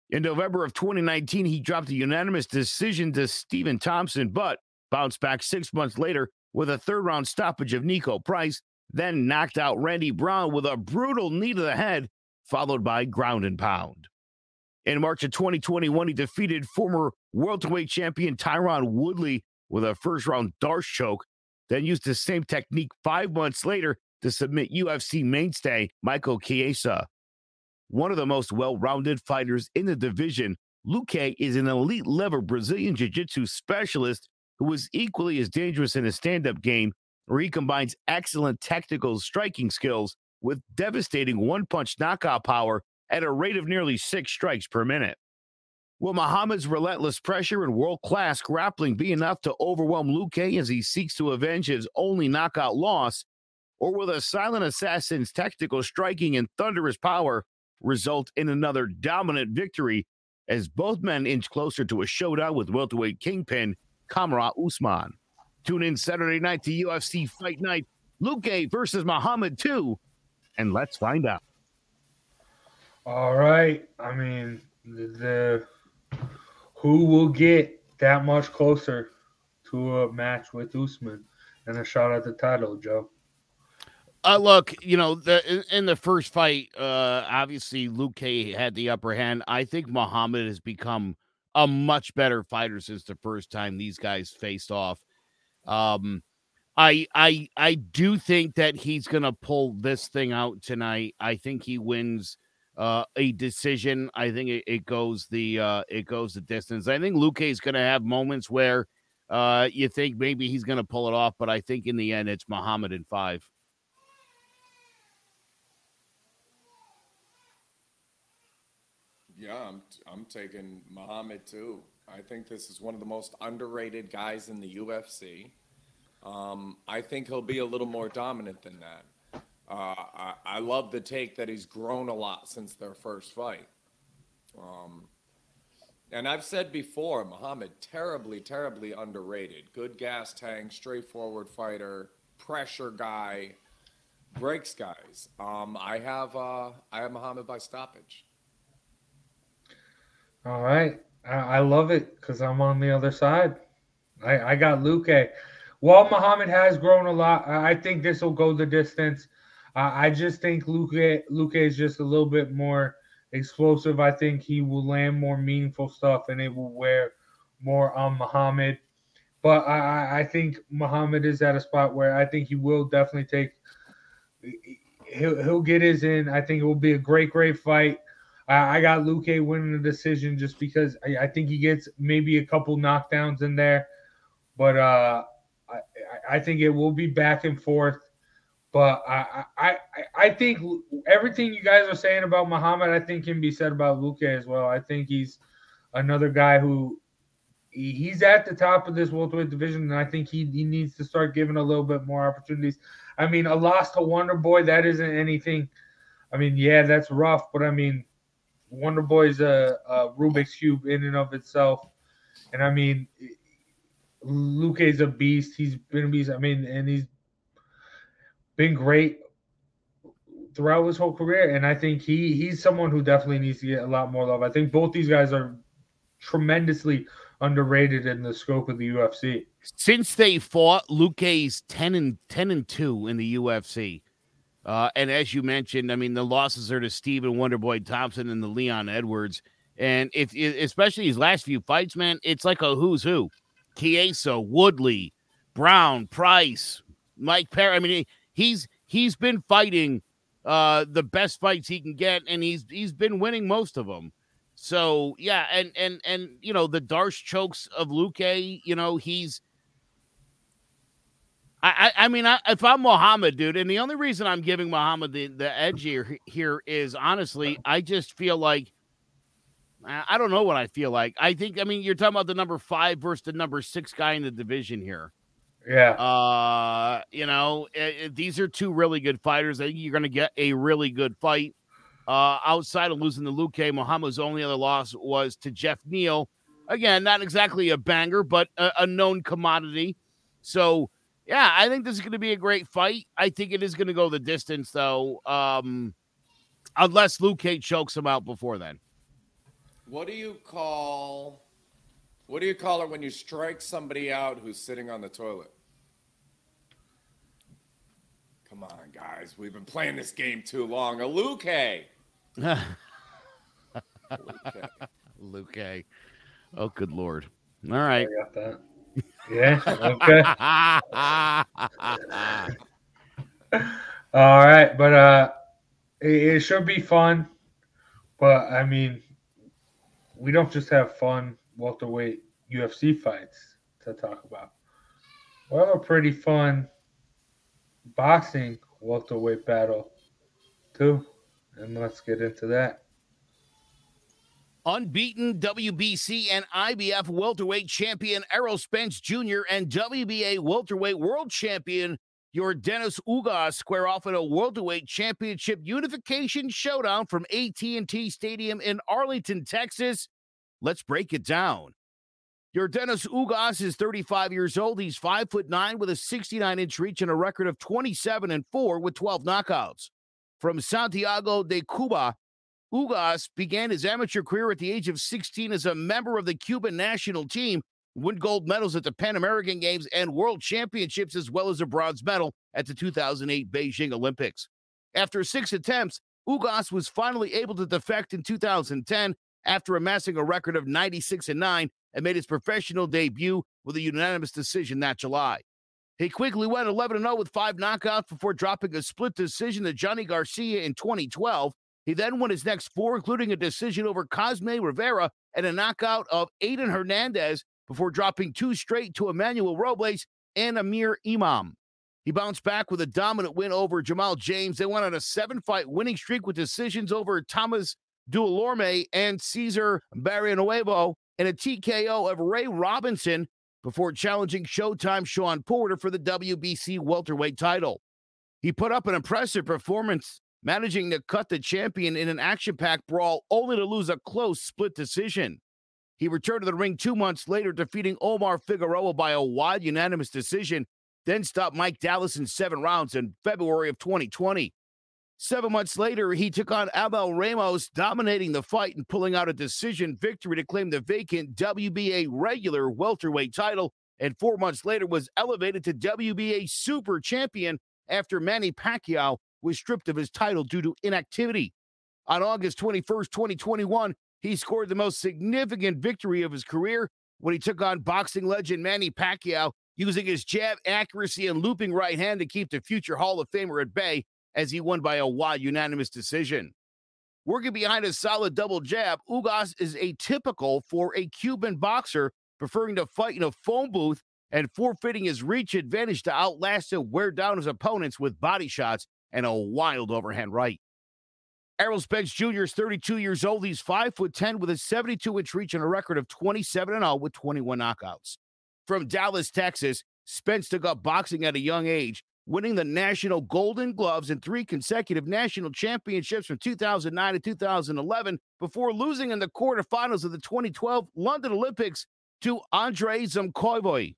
In November of 2019, he dropped a unanimous decision to Stephen Thompson, but bounced back six months later with a third round stoppage of Niko Price, then knocked out Randy Brown with a brutal knee to the head, followed by ground and pound. In March of 2021, he defeated former welterweight champion Tyron Woodley with a first round D'Arce choke, then used the same technique five months later to submit UFC mainstay Michael Chiesa. One of the most well rounded fighters in the division, Luque is an elite level Brazilian Jiu Jitsu specialist who is equally as dangerous in his stand up game, where he combines excellent technical striking skills with devastating one punch knockout power at a rate of nearly six strikes per minute. Will Muhammad's relentless pressure and world class grappling be enough to overwhelm Luque as he seeks to avenge his only knockout loss? Or will the silent assassin's tactical striking and thunderous power result in another dominant victory as both men inch closer to a showdown with welterweight kingpin Kamaru Usman? Tune in Saturday night to UFC Fight Night, Luque versus Muhammad 2, and let's find out. All right. I mean, the who will get that much closer to a match with Usman and a shot at the title, Joe? Uh, look, you know, the in, in the first fight, uh, obviously Luque had the upper hand. I think Muhammad has become a much better fighter since the first time these guys faced off. Um, I I I do think that he's gonna pull this thing out tonight. I think he wins uh, a decision. I think it, it goes the uh, it goes the distance. I think Luque is gonna have moments where uh, you think maybe he's gonna pull it off, but I think in the end it's Muhammad in five. Yeah, I'm I'm taking Muhammad too. I think this is one of the most underrated guys in the UFC. Um, I think he'll be a little more dominant than that. Uh, I, I love the take that he's grown a lot since their first fight. Um, and I've said before, Muhammad, terribly, terribly underrated. Good gas tank, straightforward fighter, pressure guy, breaks guys. Um, I have uh, I have Muhammad by stoppage. All right. I, I love it because I'm on the other side. I, I got Luque. While Muhammad has grown a lot, I think this will go the distance. I just think Luque Luque is just a little bit more explosive. I think he will land more meaningful stuff and it will wear more on Muhammad. But I, I- think Muhammad is at a spot where I think he will definitely take. He'll he'll get his in. I think it will be a great great fight. I, I got Luque winning the decision just because I, I think he gets maybe a couple knockdowns in there, but uh, I- I think it will be back and forth. But I, I I think everything you guys are saying about Muhammad, I think can be said about Luque as well. I think he's another guy who he's at the top of this welterweight division, and I think he, he needs to start giving a little bit more opportunities. I mean, a loss to Wonder Boy that isn't anything. I mean, yeah, that's rough, but I mean, Wonder Boy's a, a Rubik's cube in and of itself, and I mean, Luque's a beast. He's been a beast. I mean, and he's been great throughout his whole career. And I think he he's someone who definitely needs to get a lot more love. I think both these guys are tremendously underrated in the scope of the UFC. Since they fought, Luque's 10 and 10 and 2 in the UFC. Uh, and as you mentioned, I mean, the losses are to Steven Wonderboy Thompson and the Leon Edwards. And if especially his last few fights, man, it's like a who's who. Chiesa, Woodley, Brown, Price, Mike Perry. I mean, he's he's been fighting uh the best fights he can get, and he's he's been winning most of them. So yeah, and and and you know the D'Arce chokes of Luque, you know he's. I, I, I mean, I, if I'm Muhammad, dude, and the only reason I'm giving Muhammad the, the edge here, here is honestly, I just feel like I don't know what I feel like. I think, I mean, you're talking about the number five versus the number six guy in the division here. Yeah. Uh, you know, it, it, these are two really good fighters. I think you're going to get a really good fight. Uh, outside of losing the Luque, Muhammad's only other loss was to Jeff Neal. Again, not exactly a banger, but a, a known commodity. So, yeah, I think this is going to be a great fight. I think it is going to go the distance, though, um, unless Luque chokes him out before then. What do you call? What do you call it when you strike somebody out who's sitting on the toilet? Come on, guys. We've been playing this game too long. A Luque. Luque. Oh, good lord. All right. I got that. Yeah. Okay. All right, but uh, it, it should be fun. But I mean, we don't just have fun welterweight UFC fights to talk about. We have a pretty fun boxing welterweight battle too, and let's get into that. Unbeaten WBC and IBF welterweight champion Errol Spence Jr. and WBA welterweight world champion Yordenis Ugas square off in a welterweight championship unification showdown from AT&T Stadium in Arlington, Texas. Let's break it down. Yordenis Ugas is 35 years old. He's five foot nine with a 69 inch reach and a record of 27 and four with 12 knockouts. From Santiago de Cuba, Ugas began his amateur career at the age of 16 as a member of the Cuban national team, won gold medals at the Pan American Games and World Championships, as well as a bronze medal at the 2008 Beijing Olympics. After six attempts, Ugas was finally able to defect in 2010 after amassing a record of 96 and 9 and made his professional debut with a unanimous decision that July. He quickly went 11 0 with five knockouts before dropping a split decision to Johnny Garcia in 2012. He then won his next four, including a decision over Cosme Rivera and a knockout of Aiden Hernandez before dropping two straight to Emmanuel Robles and Amir Imam. He bounced back with a dominant win over Jamal James. They went on a seven fight winning streak with decisions over Thomas Dulorme and Cesar Barrionuevo and a TKO of Ray Robinson before challenging Showtime Shawn Porter for the WBC welterweight title. He put up an impressive performance, managing to cut the champion in an action packed brawl, only to lose a close split decision. He returned to the ring two months later, defeating Omar Figueroa by a wide unanimous decision, then stopped Mike Dallas in seven rounds in February of 2020. Seven months later, he took on Abel Ramos, dominating the fight and pulling out a decision victory to claim the vacant WBA regular welterweight title. And four months later, was elevated to WBA super champion after Manny Pacquiao was stripped of his title due to inactivity. On August 21st, 2021, he scored the most significant victory of his career when he took on boxing legend Manny Pacquiao, using his jab accuracy and looping right hand to keep the future Hall of Famer at bay as he won by a wide unanimous decision. Working behind a solid double jab, Ugas is atypical for a Cuban boxer, preferring to fight in a phone booth and forfeiting his reach advantage to outlast and wear down his opponents with body shots and a wild overhand right. Errol Spence Jr. is 32 years old. He's 5 foot 10 with a 72 inch reach and a record of 27 0 with 21 knockouts. From Dallas, Texas, Spence took up boxing at a young age winning the National Golden Gloves and three consecutive national championships from 2009 to 2011 before losing in the quarterfinals of the 2012 London Olympics to Andrei Zamkovoy.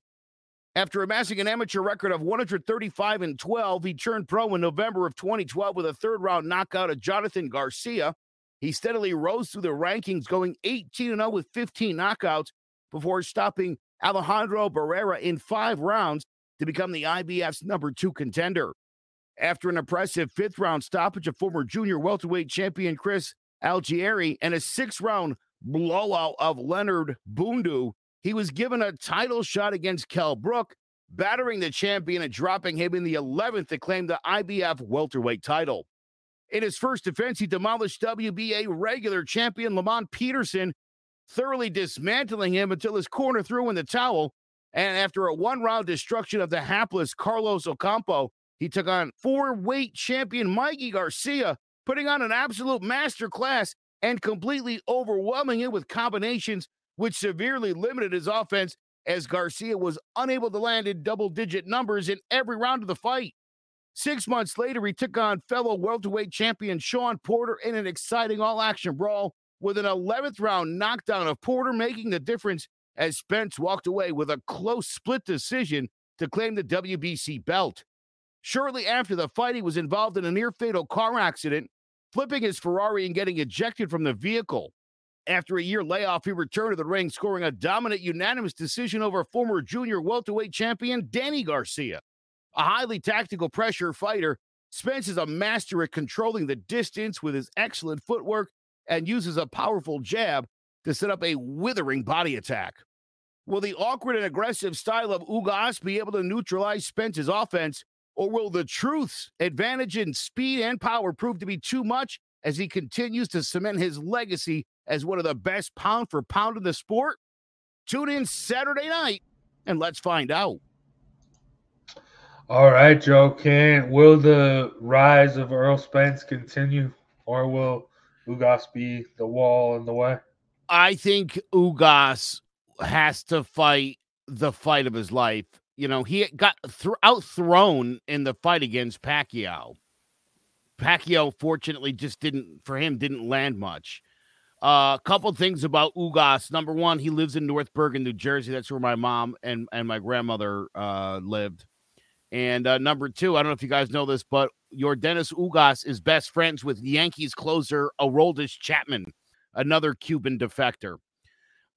After amassing an amateur record of 135 and 12, he turned pro in November of 2012 with a third round knockout of Jonathan Garcia. He steadily rose through the rankings, going 18 0 with 15 knockouts before stopping Alejandro Barrera in five rounds to become the IBF's number two contender. After an impressive fifth round stoppage of former junior welterweight champion Chris Algieri and a six round blowout of Leonard Bundu, he was given a title shot against Kell Brook, battering the champion and dropping him in the 11th to claim the IBF welterweight title. In his first defense, he demolished WBA regular champion Lamont Peterson, thoroughly dismantling him until his corner threw in the towel. And after a one round destruction of the hapless Carlos Ocampo, he took on four weight champion Mikey Garcia, putting on an absolute masterclass and completely overwhelming him with combinations which severely limited his offense as Garcia was unable to land in double digit numbers in every round of the fight. Six months later, he took on fellow welterweight champion Shawn Porter in an exciting all action brawl with an 11th round knockdown of Porter, making the difference as Spence walked away with a close split decision to claim the WBC belt. Shortly after the fight, he was involved in a near fatal car accident, flipping his Ferrari and getting ejected from the vehicle. After a year layoff, he returned to the ring, scoring a dominant unanimous decision over former junior welterweight champion Danny Garcia. A highly tactical pressure fighter, Spence is a master at controlling the distance with his excellent footwork and uses a powerful jab to set up a withering body attack. Will the awkward and aggressive style of Ugas be able to neutralize Spence's offense, or will the truth's advantage in speed and power prove to be too much as he continues to cement his legacy as one of the best pound for pound in the sport? Tune in Saturday night and let's find out. All right, Joe. Can will the rise of Errol Spence continue, or will Ugas be the wall in the way? I think Ugas has to fight the fight of his life. You know, he got th- outthrown in the fight against Pacquiao. Pacquiao, fortunately, just didn't for him didn't land much. A uh, couple things about Ugas. Number one, he lives in North Bergen, New Jersey. That's where my mom and and my grandmother uh, lived. And uh, number two, I don't know if you guys know this, but Yordenis Ugas is best friends with Yankees closer Aroldis Chapman, another Cuban defector.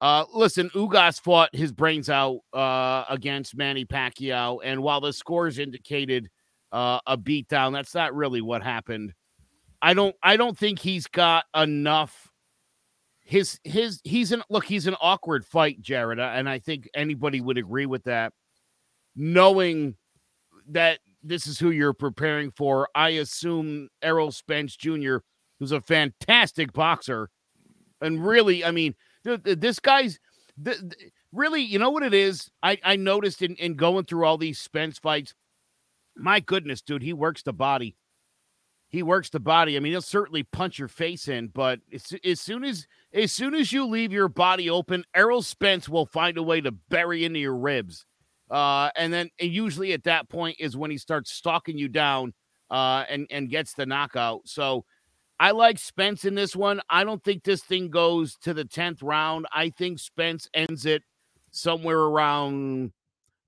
Uh, listen, Ugas fought his brains out uh, against Manny Pacquiao, and while the scores indicated uh, a beatdown, that's not really what happened. I don't, I don't think he's got enough. His, his, he's an look. He's an awkward fight, Jared, and I think anybody would agree with that. Knowing that this is who you're preparing for. I assume Errol Spence Jr., who's a fantastic boxer, and really, I mean, this guy's really, you know what it is? I, I noticed in, in going through all these Spence fights. My goodness, dude, he works the body. He works the body. I mean, he'll certainly punch your face in, but as, as soon as as soon as you leave your body open, Errol Spence will find a way to bury into your ribs. Uh, and then and usually at that point is when he starts stalking you down uh, and, and gets the knockout. So I like Spence in this one. I don't think this thing goes to the 10th round. I think Spence ends it somewhere around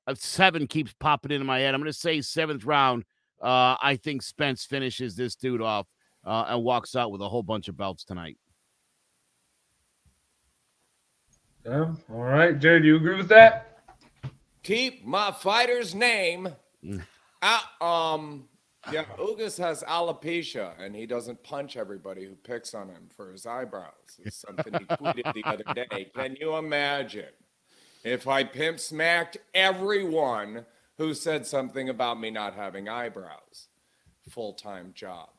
uh, seven, keeps popping into my head. I'm going to say seventh round. Uh, I think Spence finishes this dude off uh, and walks out with a whole bunch of belts tonight. Yeah. All right, Jay, do you agree with that? keep my fighter's name out. Um, yeah, Ugas has alopecia and he doesn't punch everybody who picks on him for his eyebrows. It's something he tweeted the other day. Can you imagine if I pimp smacked everyone who said something about me not having eyebrows? Full time job.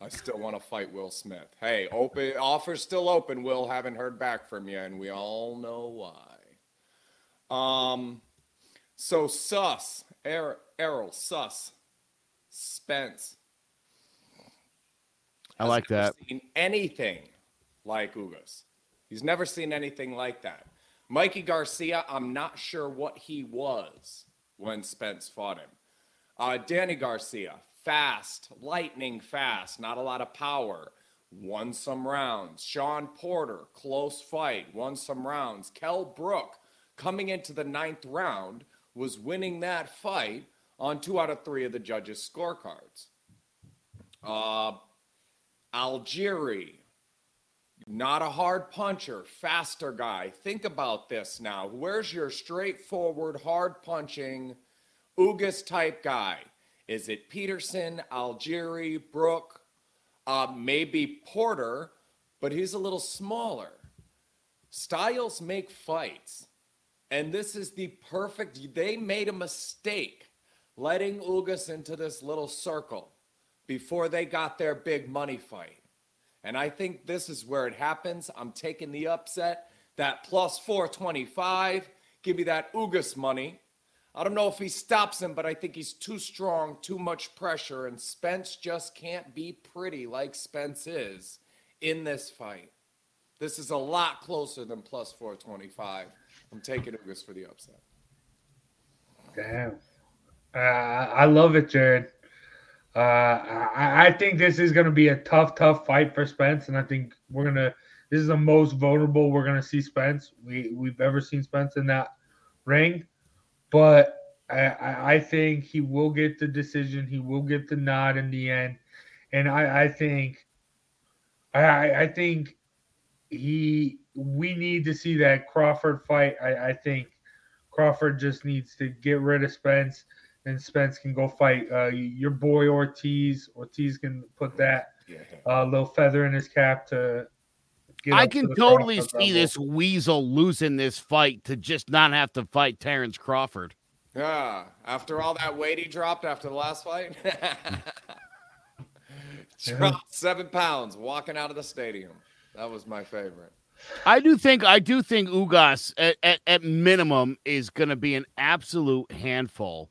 I still want to fight Will Smith. Hey, open offer's still open. Will haven't heard back from you, and we all know why. Um, so sus, er, Errol, sus, Spence. I like that. Seen anything like Ugas? He's never seen anything like that. Mikey Garcia, I'm not sure what he was when Spence fought him. Uh, Danny Garcia, fast, lightning fast, not a lot of power. Won some rounds. Shawn Porter, close fight, won some rounds. Kel Brook, coming into the ninth round was winning that fight on two out of three of the judges' scorecards. Uh, Algieri, not a hard puncher, faster guy. Think about this now. Where's your straightforward, hard punching, Ugas type guy? Is it Peterson, Algieri, Brook, uh, maybe Porter, but he's a little smaller. Styles make fights. And this is the perfect. They made a mistake letting Ugas into this little circle before they got their big money fight. And I think this is where it happens. I'm taking the upset. That plus 425. Give me that Ugas money. I don't know if he stops him, but I think he's too strong, too much pressure, and Spence just can't be pretty like Spence is in this fight. This is a lot closer than plus 425. I'm taking Ugas for the upset. Damn. Uh, I love it, Jared. Uh, I, I think this is going to be a tough, tough fight for Spence, and I think we're gonna. This is the most vulnerable we're gonna see Spence. We we've ever seen Spence in that ring, but I, I think he will get the decision. He will get the nod in the end, and I, I think, I I think he we need to see that Crawford fight. I, I think Crawford just needs to get rid of Spence and Spence can go fight uh, your boy Ortiz. Ortiz can put that uh, little feather in his cap to. Get I can to totally see level. this weasel losing this fight to just not have to fight Terrence Crawford. Yeah, after all that weight he dropped after the last fight, dropped seven pounds walking out of the stadium. That was my favorite. I do think I do think Ugas at, at, at minimum is going to be an absolute handful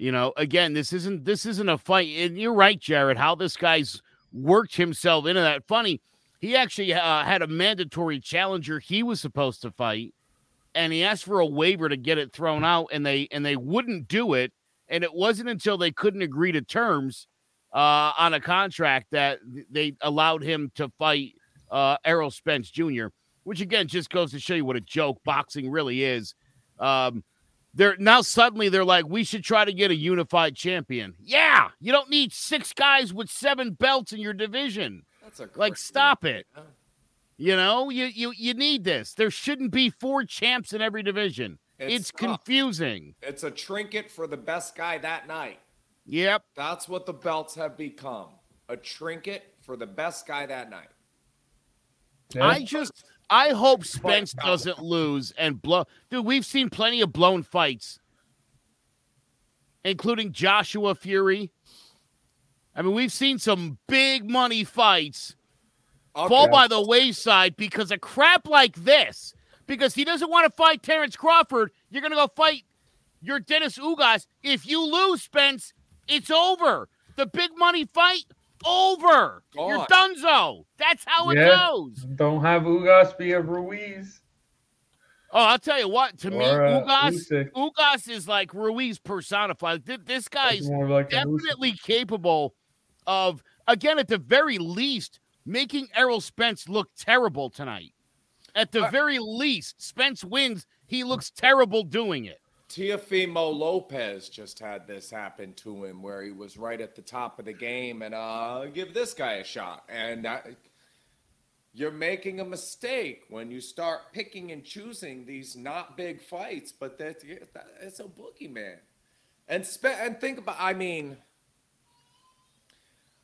you know, again, this isn't this isn't a fight. And you're right, Jared. How this guy's worked himself into that. Funny, he actually uh, had a mandatory challenger he was supposed to fight, and he asked for a waiver to get it thrown out, and they and they wouldn't do it. And it wasn't until they couldn't agree to terms uh, on a contract that they allowed him to fight uh, Errol Spence Jr., which again just goes to show you what a joke boxing really is. Um, they're now suddenly they're like, we should try to get a unified champion. Yeah, you don't need six guys with seven belts in your division. That's a like stop it. You know, you you you need this. There shouldn't be four champs in every division. It's, it's confusing. It's a trinket for the best guy that night. Yep. That's what the belts have become. A trinket for the best guy that night. Yeah. I just I hope Spence doesn't lose and blow. Dude, we've seen plenty of blown fights, including Joshua Fury. I mean, we've seen some big money fights okay. fall by the wayside because of crap like this. Because he doesn't want to fight Terrence Crawford, you're going to go fight Yordenis Ugas. If you lose, Spence, it's over. The big money fight over. God. You're donezo. That's how yeah. it goes. Don't have Ugas be a Ruiz. Oh, I'll tell you what. To or, me, uh, Ugas, Ugas is like Ruiz personified. This guy's like definitely capable of, again, at the very least, making Errol Spence look terrible tonight. At the uh, very least, Spence wins. He looks terrible doing it. Teofimo Lopez just had this happen to him where he was right at the top of the game and uh give this guy a shot. And you're making a mistake when you start picking and choosing these not big fights but that it's a boogeyman. And spe- and think about I mean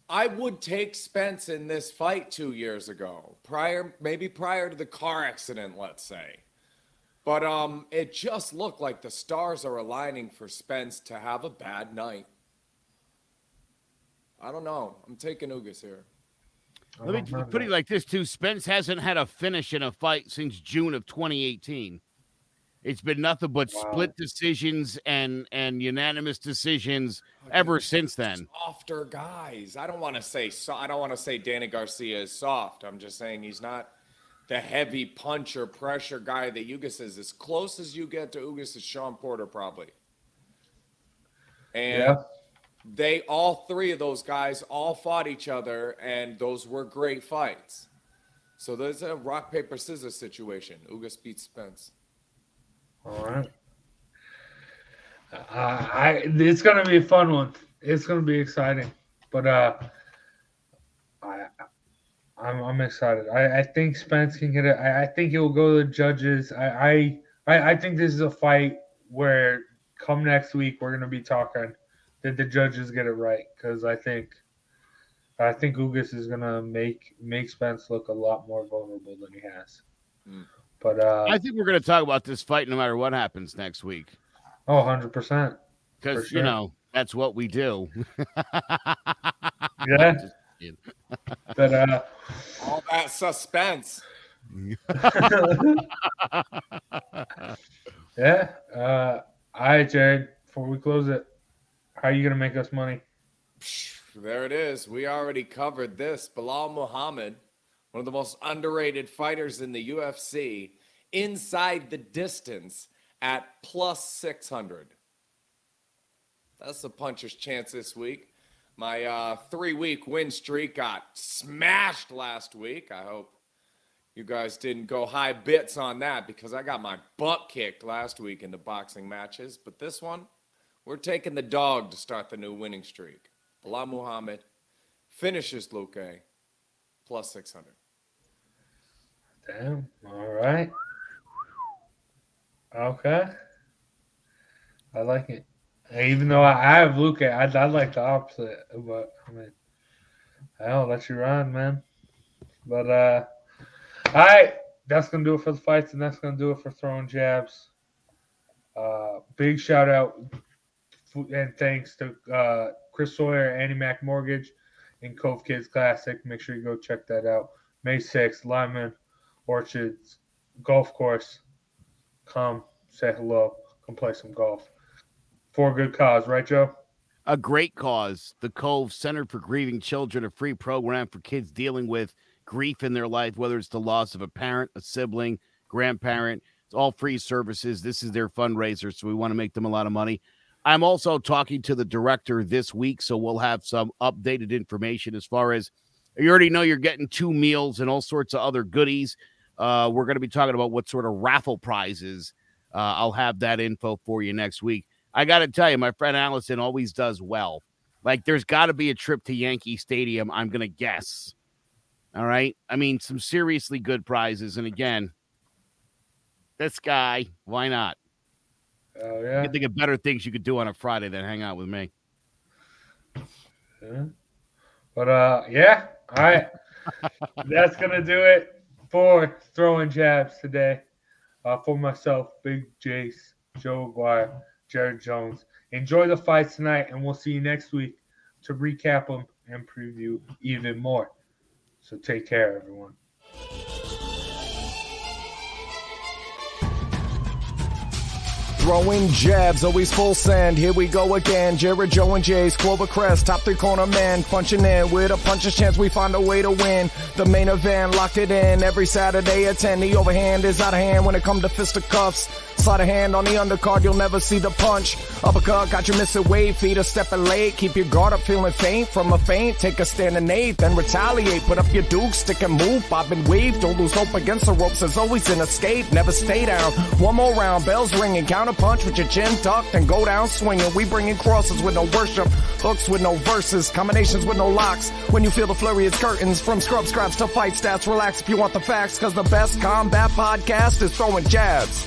I would take Spence in this fight 2 years ago prior maybe prior to the car accident let's say but um, it just looked like the stars are aligning for Spence to have a bad night. I don't know. I'm taking Ugas here. Let me put it like this too: Spence hasn't had a finish in a fight since June of 2018. It's been nothing but wow. split decisions and and unanimous decisions ever since then. Softer guys. I don't want to say so. I don't want to say Danny Garcia is soft. I'm just saying he's not the heavy puncher pressure guy that Ugas is. As close as you get to Ugas is Shawn Porter, probably. And yeah. they all three of those guys all fought each other, and those were great fights. So there's a rock paper scissors situation. Ugas beats Spence. All right. Uh, I it's gonna be a fun one. It's gonna be exciting, but uh, I I'm I'm excited. I, I think Spence can get it. I, I think it will go to the judges. I, I I think this is a fight where come next week we're gonna be talking. Did the judges get it right? Because I think I think Ugas is gonna make make Spence look a lot more vulnerable than he has. Mm. But uh, I think we're going to talk about this fight no matter what happens next week oh, 100 percent. because sure. you know that's what we do. Yeah. Just kidding. But uh, All that suspense. yeah. Uh, all right, Jared. Before we close it, how are you gonna make us money? There it is. We already covered this. Belal Muhammad, one of the most underrated fighters in the UFC, inside the distance at plus 600. That's the puncher's chance this week. My uh, three week win streak got smashed last week. I hope you guys didn't go high bits on that because I got my butt kicked last week in the boxing matches. But this one, we're taking the dog to start the new winning streak. Belal Muhammad finishes Luque plus 600. Damn. All right. Okay. I like it. Even though I, have Luque, I I like the opposite. But I mean, I'll let you run, man. But uh, all right, that's gonna do it for the fights, and that's gonna do it for throwing jabs. Uh, big shout out and thanks to uh, Chris Sawyer, AnnieMac Mortgage, and Cove Kids Classic. Make sure you go check that out. May 6th, Lyman Orchards Golf Course. Come say hello. Come play some golf. For a good cause, right, Joe? a great cause. The Cove Center for Grieving Children, a free program for kids dealing with grief in their life, whether it's the loss of a parent, a sibling, grandparent. It's all free services. This is their fundraiser, so we want to make them a lot of money. I'm also talking to the director this week, so we'll have some updated information as far as you already know you're getting two meals and all sorts of other goodies. Uh, we're going to be talking about what sort of raffle prizes. Uh, I'll have that info for you next week. I got to tell you, my friend Allison always does well. Like, there's got to be a trip to Yankee Stadium, I'm going to guess. All right. I mean, some seriously good prizes. And again, this guy, why not? Oh, You yeah. can think of better things you could do on a Friday than hang out with me. Yeah. But uh, yeah. All right. That's gonna do it for throwing jabs today. Uh, for myself, Big Jace, Joe Aguirre, Jared Jones. Enjoy the fights tonight, and we'll see you next week to recap them and preview even more. So take care, everyone. Throwing jabs, always full send. Here we go again. Jared, Joe, and Jay's Clovercrest, top three corner man, punching in with a puncher's chance. We find a way to win. The main event, locked it in every Saturday at 10. The overhand is out of hand when it comes to fisticuffs. Slide a hand on the undercard, you'll never see the punch. Uppercut, got you missing weight, feet are stepping late. Keep your guard up, feeling faint from a feint. Take a stand and eight, then retaliate. Put up your duke, stick and move, bob and weave. Don't lose hope against the ropes, there's always an escape. Never stay down. One more round, bells ringing, counter punch with your chin tucked and go down swinging. We bringing crosses with no worship, hooks with no verses, combinations with no locks. When you feel the flurry, it's curtains. From scrub scraps to fight stats, relax if you want the facts, cause the best combat podcast is throwing jabs.